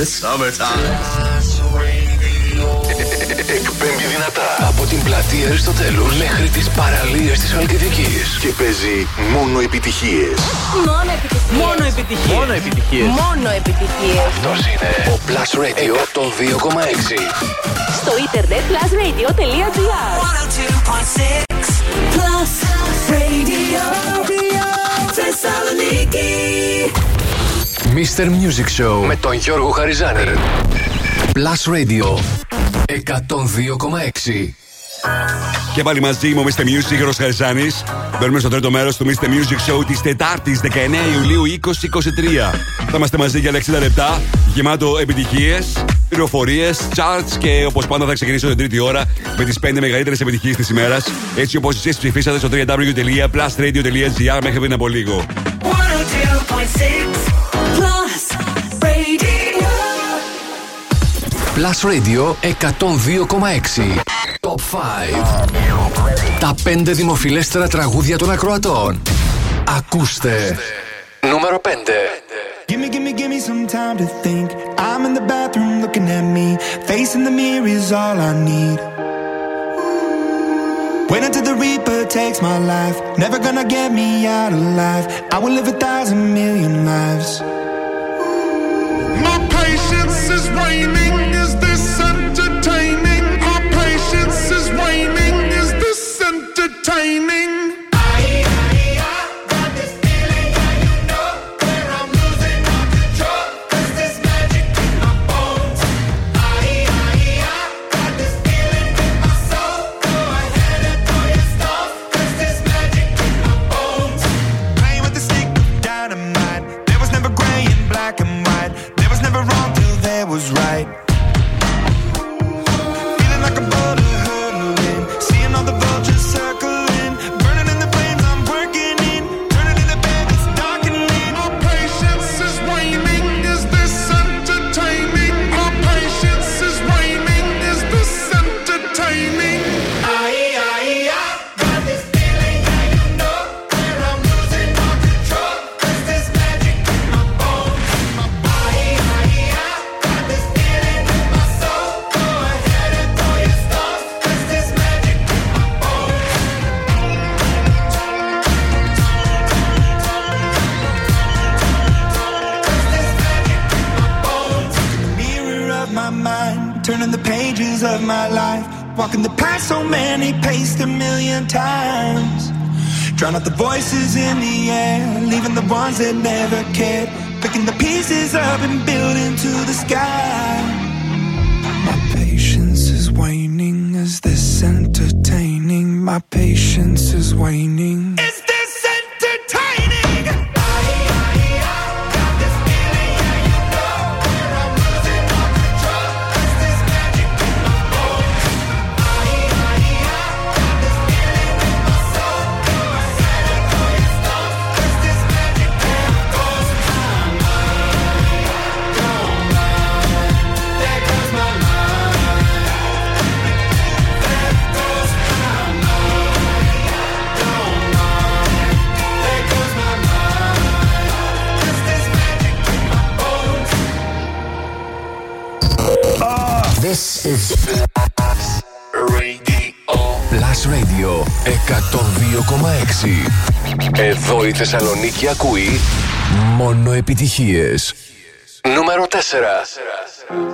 It's summertime. Εκπέμπει δυνατά από την πλατεία Αριστοτέλους μέχρι τις παραλίες της Χαλκιδικής και παίζει μόνο επιτυχίες. Μόνο επιτυχίες. Μόνο επιτυχίες. Μόνο επιτυχίες. Μόνο επιτυχίες. Αυτός είναι ο Plus Radio 102,6. Στο ίντερνετ plusradio.gr Plus Radio. Θεσσαλονίκη. Mr. Music Show με τον Γιώργο Χαριζάνη. Plus Radio 102,6. Και πάλι μαζί μου, Mr. Music, Γιώργος Χαριζάνης. Μπαίνουμε στο τρίτο μέρος του Mr. Music Show της Τετάρτης 19 Ιουλίου 2023. Θα είμαστε μαζί για 60 λεπτά, γεμάτο επιτυχίες, πληροφορίες, charts και όπως πάντα θα ξεκινήσω την τρίτη ώρα με τις 5 μεγαλύτερες επιτυχίες της ημέρας. Έτσι όπως εσείς ψηφίσατε στο www.plusradio.gr μέχρι πριν από λίγο. 102.6 Plus Radio 102,6. Top 5. Τα 5 δημοφιλέστερα τραγούδια των ακροατών. Ακούστε. Νούμερο 5. Gimme, gimme, gimme some time to think. I'm in the bathroom looking at me. Facing the mirror is all I need. Wait until the Reaper takes my life. Never gonna get me out alive. I will live a thousand million lives. Entertaining? και ακούει μόνο επιτυχίες. Νούμερο 4.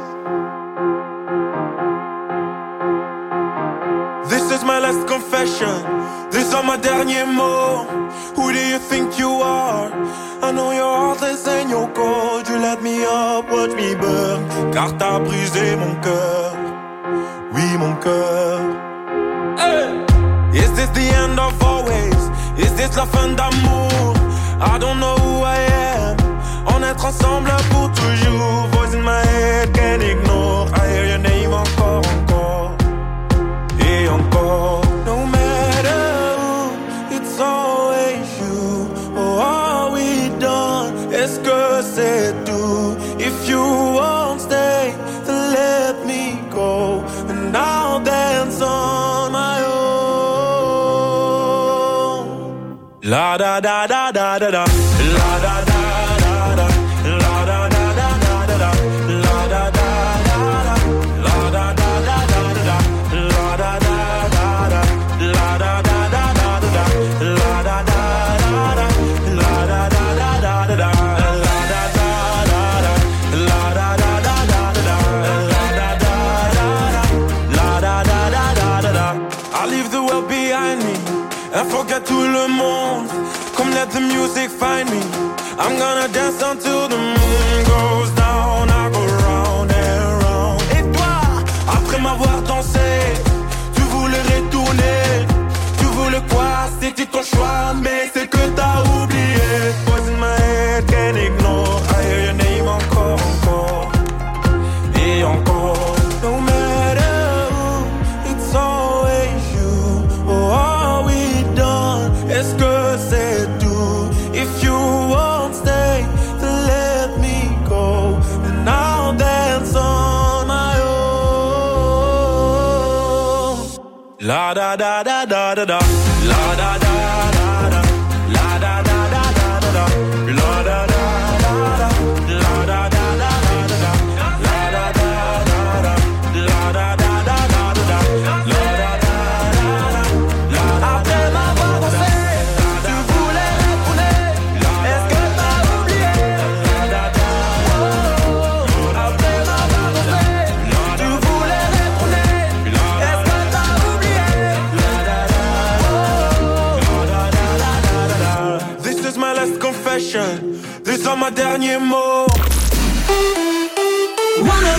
les sommes à dernier mot.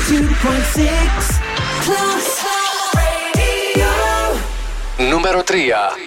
102.6 Radio. Numero 3 ah.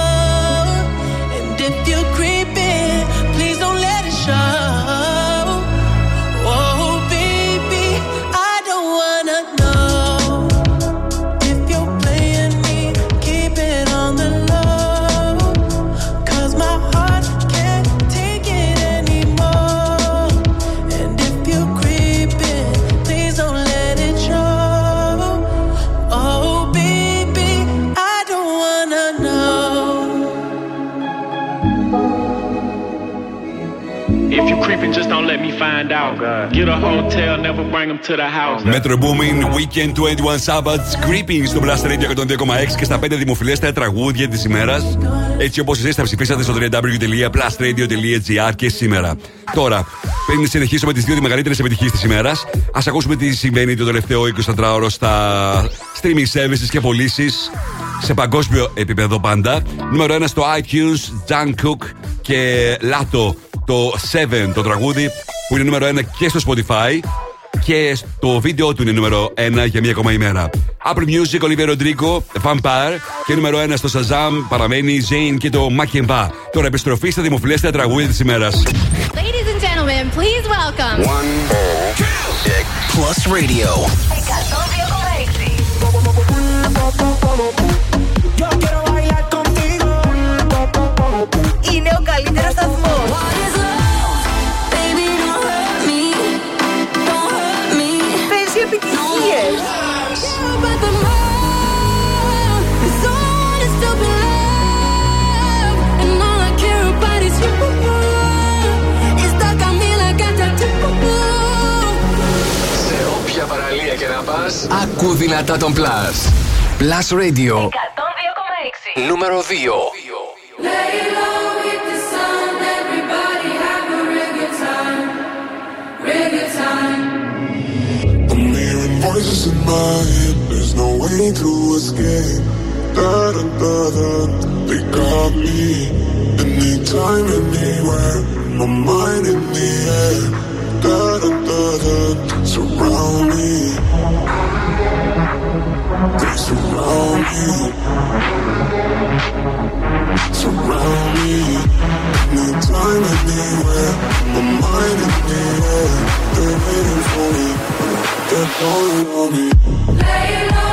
Find out. Get a hotel, never bring them to the house. Metro Booming Weekend 21 Sabbaths Creeping στο Blast Radio 102,6 και στα 5 δημοφιλέστερα τραγούδια της ημέρας. Έτσι όπως εσείς τα ψηφίσατε στο www.blastradio.gr και σήμερα. Τώρα, πριν συνεχίσουμε τις δύο μεγαλύτερες επιτυχίες της ημέρας, ας ακούσουμε τι συμβαίνει το τελευταίο 24ωρο στα streaming services και πωλήσεις σε παγκόσμιο επίπεδο πάντα. Νούμερο 1 στο iTunes, Jungkook και Lato το 7 το τραγούδι που είναι νούμερο 1 και στο Spotify και το βίντεο του είναι νούμερο 1 για μία ακόμα ημέρα. Apple Music, Olivia Rodrigo, Vampire και νούμερο 1 στο Shazam παραμένει Zane και το Makemba. Τώρα επιστροφή στα δημοφιλέστερα τραγούδια της ημέρας. Ladies and gentlemen, please welcome. Plus Radio. Είναι ο καλύτερος σταθμός. να πας, ακού δυνατά τον Plus. Plus Radio. 102,6. Νούμερο 2. Lay low, hit the sun, everybody have a real good time, real good time. I'm hearing voices in my head. There's no way to escape. Da da da da. They got me. Anytime, anywhere. My mind in the air. Da. Surround me. They surround me. Surround me. Anywhere. My mind in the. They're waiting for me. They're calling on me. Lay low,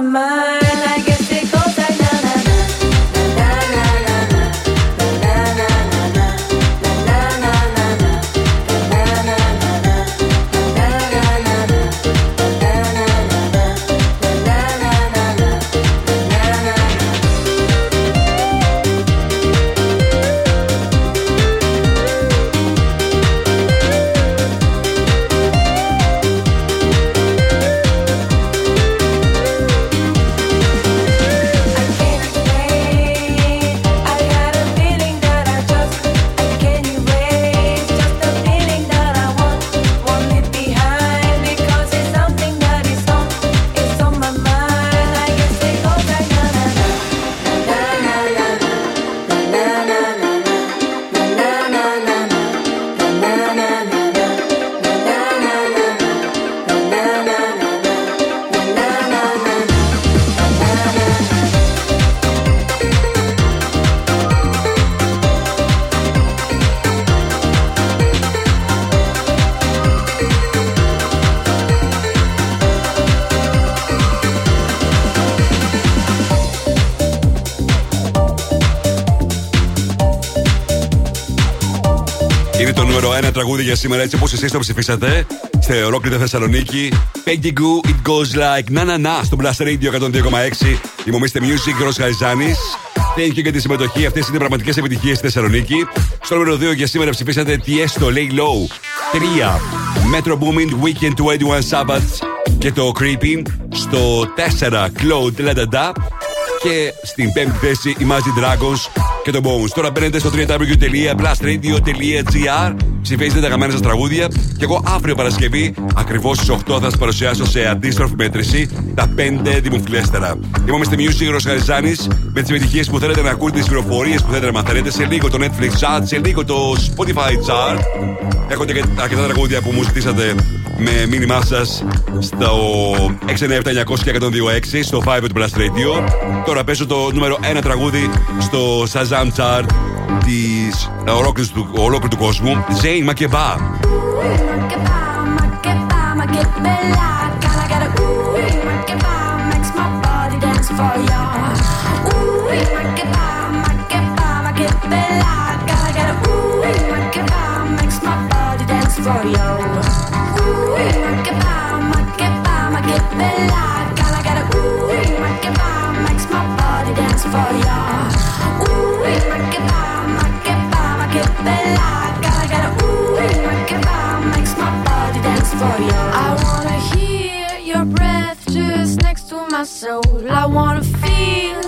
my mind. Για σήμερα, έτσι όπως εσείς το ψηφίσατε. Σε ολόκληρη τη Θεσσαλονίκη. Peggy Goo, It Goes Like Na Na Na στο Blast Radio 102,6. Είμαι ο Mr. Music, Ρος Χαριζάνη. Thank you για τη συμμετοχή. Αυτές είναι πραγματικές επιτυχίες στη Θεσσαλονίκη. Στο νούμερο 2 για σήμερα ψηφίσατε Tiesto, Lay Low. 3. Metro Booming, Weekend to 21 Sabbaths. Και το Creeping. Στο 4. Cloud, La Da Da. Και στην πέμπτη θέση η Magic Dragons και το Bones. Τώρα μπαίνετε στο www.blastradio.gr Ψηφίζετε τα αγαπημένα σας τραγούδια. Και εγώ αύριο Παρασκευή, ακριβώς στις 8, θα σας παρουσιάσω σε αντίστροφη μέτρηση τα 5 δημοφιλέστερα. Είμαστε Music Ροσχαριζάνη με τις επιτυχίες που θέλετε να ακούτε, τις πληροφορίες που θέλετε να μαθαίνετε. Σε λίγο το Netflix chart, σε λίγο το Spotify chart. Έχω και αρκετά τραγούδια που μου ζητήσατε με μήνυμά σας στο 697-900 και 126 στο 5 του Blast Radio. Τώρα παίζω το νούμερο 1 τραγούδι στο Shazam Chart της ε, ολόκληρης του, ολόκληρου του κόσμου, Ζέιν Μακεμπά. for you. for you. I wanna hear your breath just next to my soul. I wanna feel.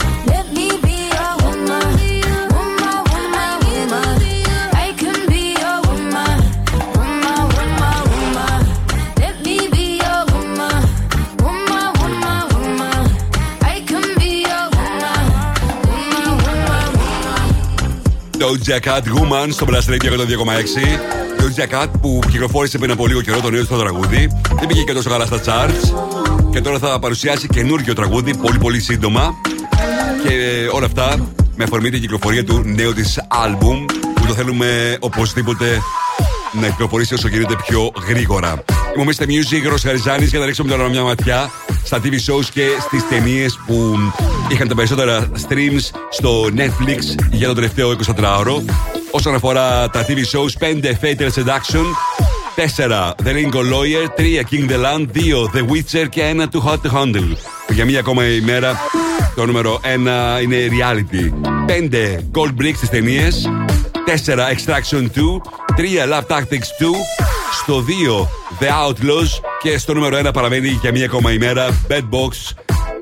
Doja Cat Woman στο Blast Radio 102,6. Doja Cat που κυκλοφόρησε πριν από λίγο καιρό το νέο στο τραγούδι. Δεν πήγε και τόσο καλά στα charts. Και τώρα θα παρουσιάσει καινούργιο τραγούδι πολύ πολύ σύντομα. Και όλα αυτά με αφορμή την κυκλοφορία του νέου της album που το θέλουμε οπωσδήποτε να κυκλοφορήσει όσο γίνεται πιο γρήγορα. Είμαστε ο Mr. Music, Ρος Χαριζάνης και να ρίξουμε τώρα μια ματιά στα TV shows και στις ταινίες που είχαν τα περισσότερα streams στο Netflix για το τελευταίο 24ωρο. Όσον αφορά τα TV shows, 5 Fatal Seduction, 4 The Lincoln Lawyer, 3 King the Land, 2 The Witcher και 1 Too Hot to Handle. Για μία ακόμα ημέρα το νούμερο 1 είναι reality. 5 Gold Bricks στι ταινίε, 4 Extraction 2, 3 Love Tactics 2, στο 2 The Outlaws και στο νούμερο 1 παραμένει για μία ακόμα ημέρα Bad Box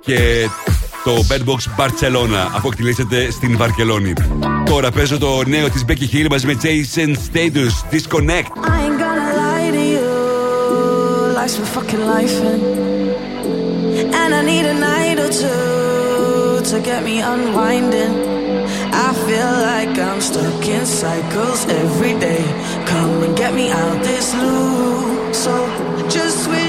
και το Bad Box Barcelona αφού εκτελήσεται στην Βαρκελόνη. Τώρα παίζω το νέο της Becky Hill μαζί με Jason Status Disconnect. I ain't gonna lie to you. Life's been fucking life and I need a night or two to get me unwinding. I feel like I'm stuck in cycles every day. Come and get me out this loop. So just switch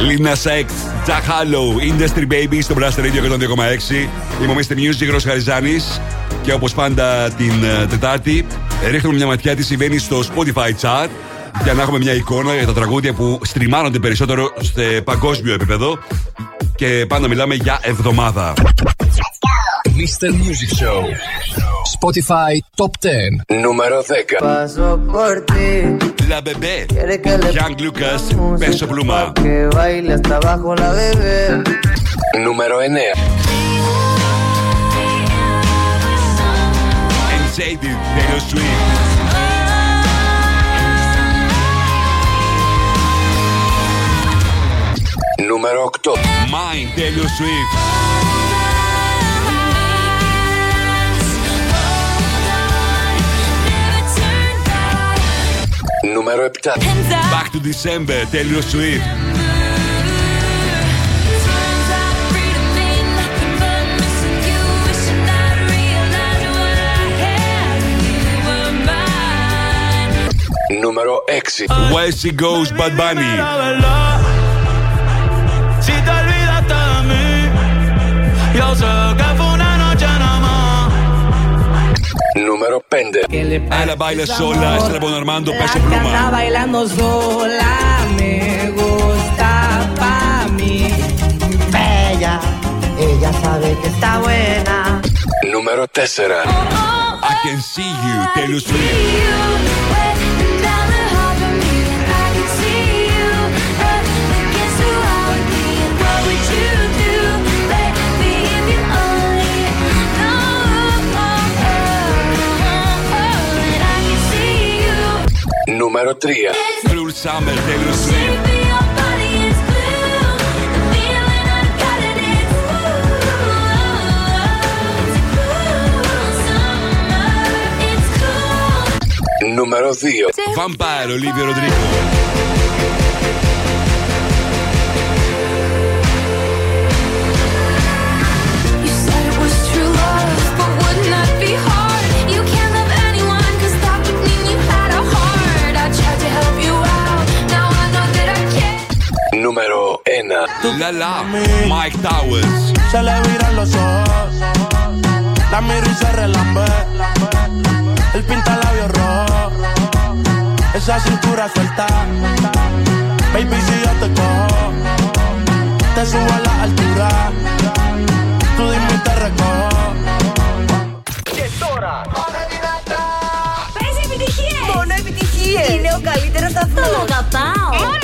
Λίνα Σέκ, Τζακ Χάλλου, Industry Baby στο Blaster Radio 102,6. Είμαι ο Mr. Music, Ρος Χαριζάνης. Και όπως πάντα την ε, Τετάρτη, ρίχνουμε μια ματιά τι συμβαίνει στο Spotify chart για να έχουμε μια εικόνα για τα τραγούδια που στριμάνονται περισσότερο σε παγκόσμιο επίπεδο. Και πάντα μιλάμε για εβδομάδα. Mr. Music Show. Spotify Top 10. Νούμερο 10. Paso por ti. La Bebé. Quiere que le Young Lucas, Peso Pluma. que baile hasta abajo la bebé. Νούμερο 9. And Shaded, Taylor Swift. Νούμερο 8. Mine, Taylor Swift. Νούμερο 7. Back to December, Taylor Swift. Número 6. Where she goes, Bad Bunny. Si. Número pende. Ana baila sola, Armando, pluma. Sola, me gusta pa' mí. Bella, ella sabe que está buena. Número I can see you, te Swift. numero 3. Blue Summer Taylor Swift. Numero 2 Vampiro Olivia Rodrigo número N. La la, Mike Towers. Se le viran los ojos. La miro y se relambe. El pinta labios rojo. Esa cintura suelta. Baby, si yo te cojo, te subo a la altura. Tú dime y te recojo. Es hora. Πες επιτυχίες! Μόνο επιτυχίες! Είναι ο καλύτερος σταθμός! Το αγαπάω!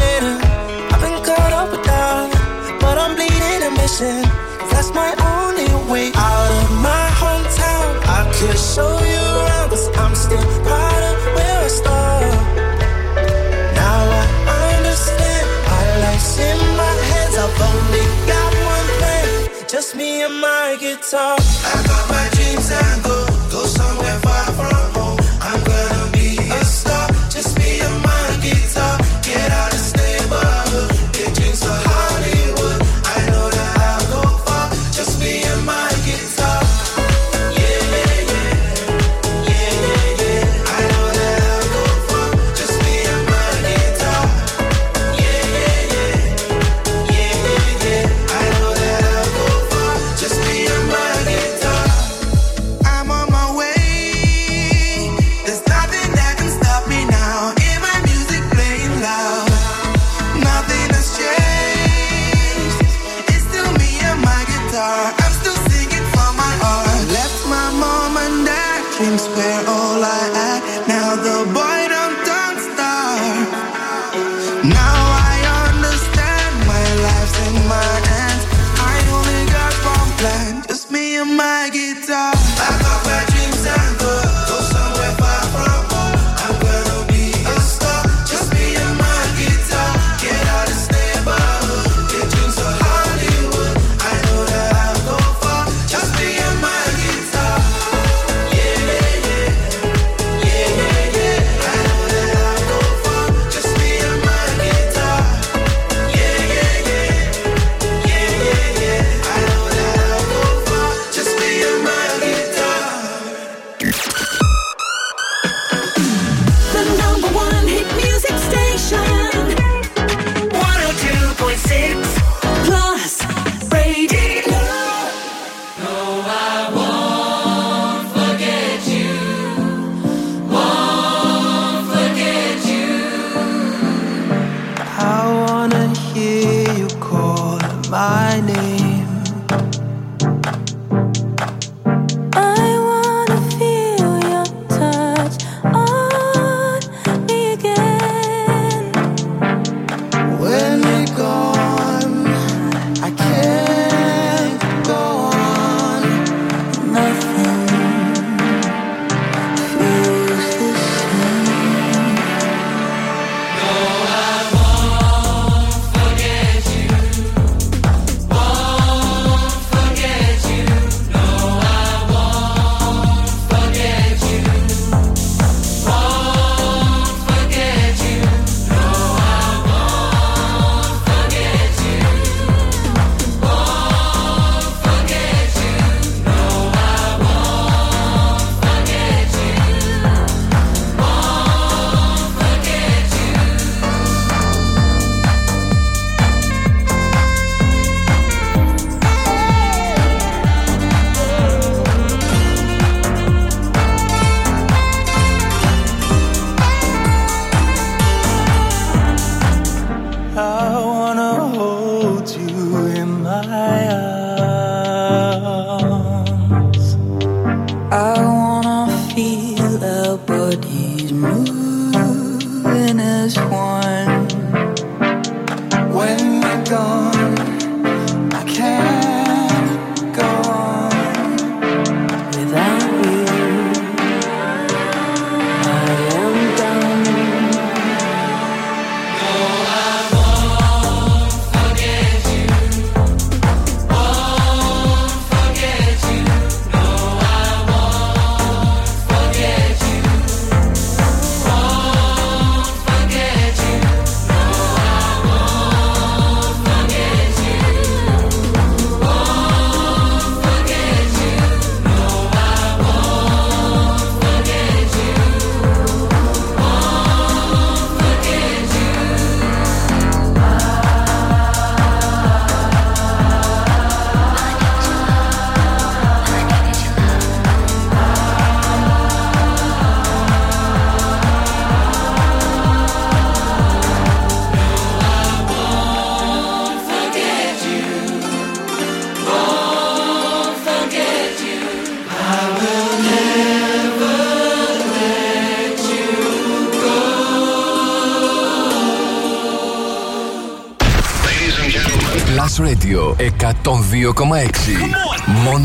That's my only way out of my hometown. I could show you around, but I'm still proud of where I started. Now I understand my life's in my hands. I've only got one plan, just me and my guitar.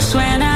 suena.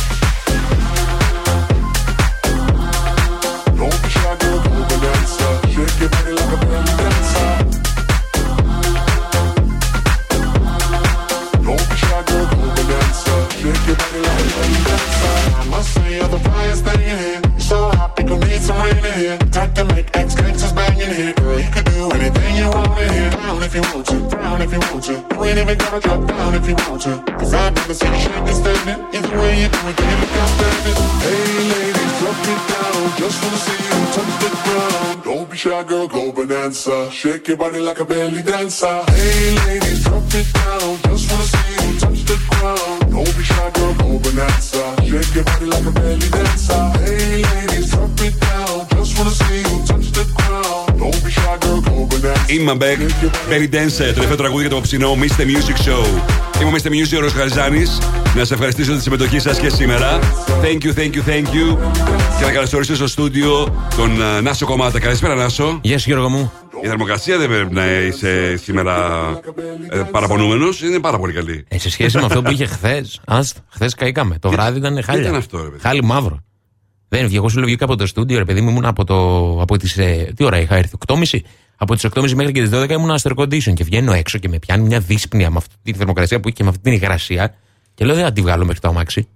If you want to, down if you want to. You ain't even gotta drop down if you want to. Cause I've never seen shake and standing. Either way you do it, you look outstanding? Hey ladies, drop it down. Just wanna see you touch the ground. Don't be shy, girl, go bonanza. Shake your body like a belly dancer. Hey ladies, drop it down. Just wanna see you touch the ground. Don't be shy, girl, go bonanza. Shake your body like a belly dancer. Hey ladies, drop it down. Just wanna see you touch girl, go bonanza. Είμαι back. Belly Dance, το τελευταίο τραγούδι για το απόψινό Mr. Music Show. Είμαι ο Mr. Music, ο Ρος Χαριζάνης. Να σε ευχαριστήσω για τη συμμετοχή σας και σήμερα. Thank you, thank you, thank you. Και να καλωσορίσω στο στούντιο τον ε, Νάσο Κομμάτα. Καλησπέρα, Νάσο. Γεια σου, Γιώργο μου. Η θερμοκρασία δεν πρέπει να είσαι σήμερα ε, παραπονούμενος. Είναι πάρα πολύ καλή. Ε, σε σχέση με αυτό που είχε χθες. Άστα, χθες καήκαμε. Το βράδυ ήταν χάλια. ήταν αυτό, ρε παιδί; Χάλι μαύρο. Δεν βγήκα. Εγώ σου λέω βγήκα από το στούντιο, ρε παιδί μου, ήμουν από, το, από τις, ε, Τι ώρα είχα έρθει, 8.30. Από τις 8.30 μέχρι και τις 12 ήμουν στο air condition και βγαίνω έξω και με πιάνει μια δύσπνοια με αυτή τη θερμοκρασία που είχε και με αυτή την υγρασία. Και λέω δεν θα τη βγάλω μέχρι το αμάξι.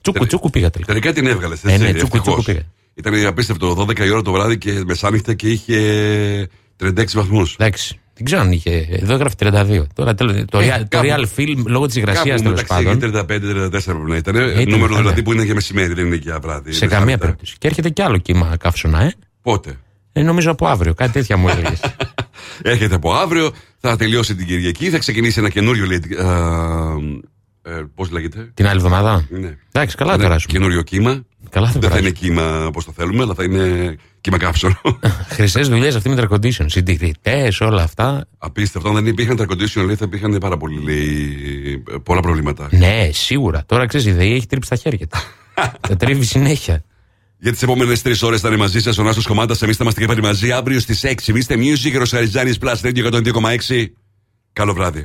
Τσούκου τσούκου πήγα τελικά. Τελικά την έβγαλες. Ε, ναι, τσούκου τσούκου πήγα. Ήταν απίστευτο. 12 η ώρα το βράδυ και μεσάνυχτα και είχε 36 βαθμούς. Εντάξει. Δεν ξέρω αν είχε. Εδώ έγραφε 32. Τώρα τέλος, το, Ε, real, το κάπου- real film λόγω της υγρασίας Κάπου τέλος μεταξύ πάντων. 35-34 πρέπει να ήταν. ήταν Νούμερο καλά. δηλαδή που είναι για μεσημέρι, δεν είναι για βράδυ. Σε καμία περίπτωση. Και έρχεται κι άλλο κύμα καύσωνα, ε. Πότε; Ε νομίζω από αύριο. Κάτι τέτοια μου έλεγες. Έρχεται από αύριο, θα τελειώσει την Κυριακή, θα ξεκινήσει ένα καινούριο. λέει, ε, ε, Πώς λέγεται; Την άλλη εβδομάδα; Ναι. Εντάξει, καλά θα Ένα περάσουμε. Καινούριο κύμα. Καλά θα δεν θα περάσουμε. είναι κύμα όπως το θέλουμε, αλλά θα είναι κύμα καύσωνο. Χρυσές δουλειές αυτή με air condition. Συντηρητές, όλα αυτά. Απίστευτο. Αν δεν υπήρχαν τα condition, λέει, θα υπήρχαν πάρα πολύ, λέει, πολλά προβλήματα. Ναι, σίγουρα. Τώρα ξέρεις, η ΔΕΗ έχει τρίψει τα χέρια της. Τα τρίβει συνέχεια. Για τις επόμενες τρεις ώρες θα είναι μαζί σας ο Νάσος Κομμάτα. Εμείς θα είμαστε και πάλι μαζί αύριο στις 6. Είστε Music, Ροσαριζάνη Plus Radio 102,6. Καλό βράδυ.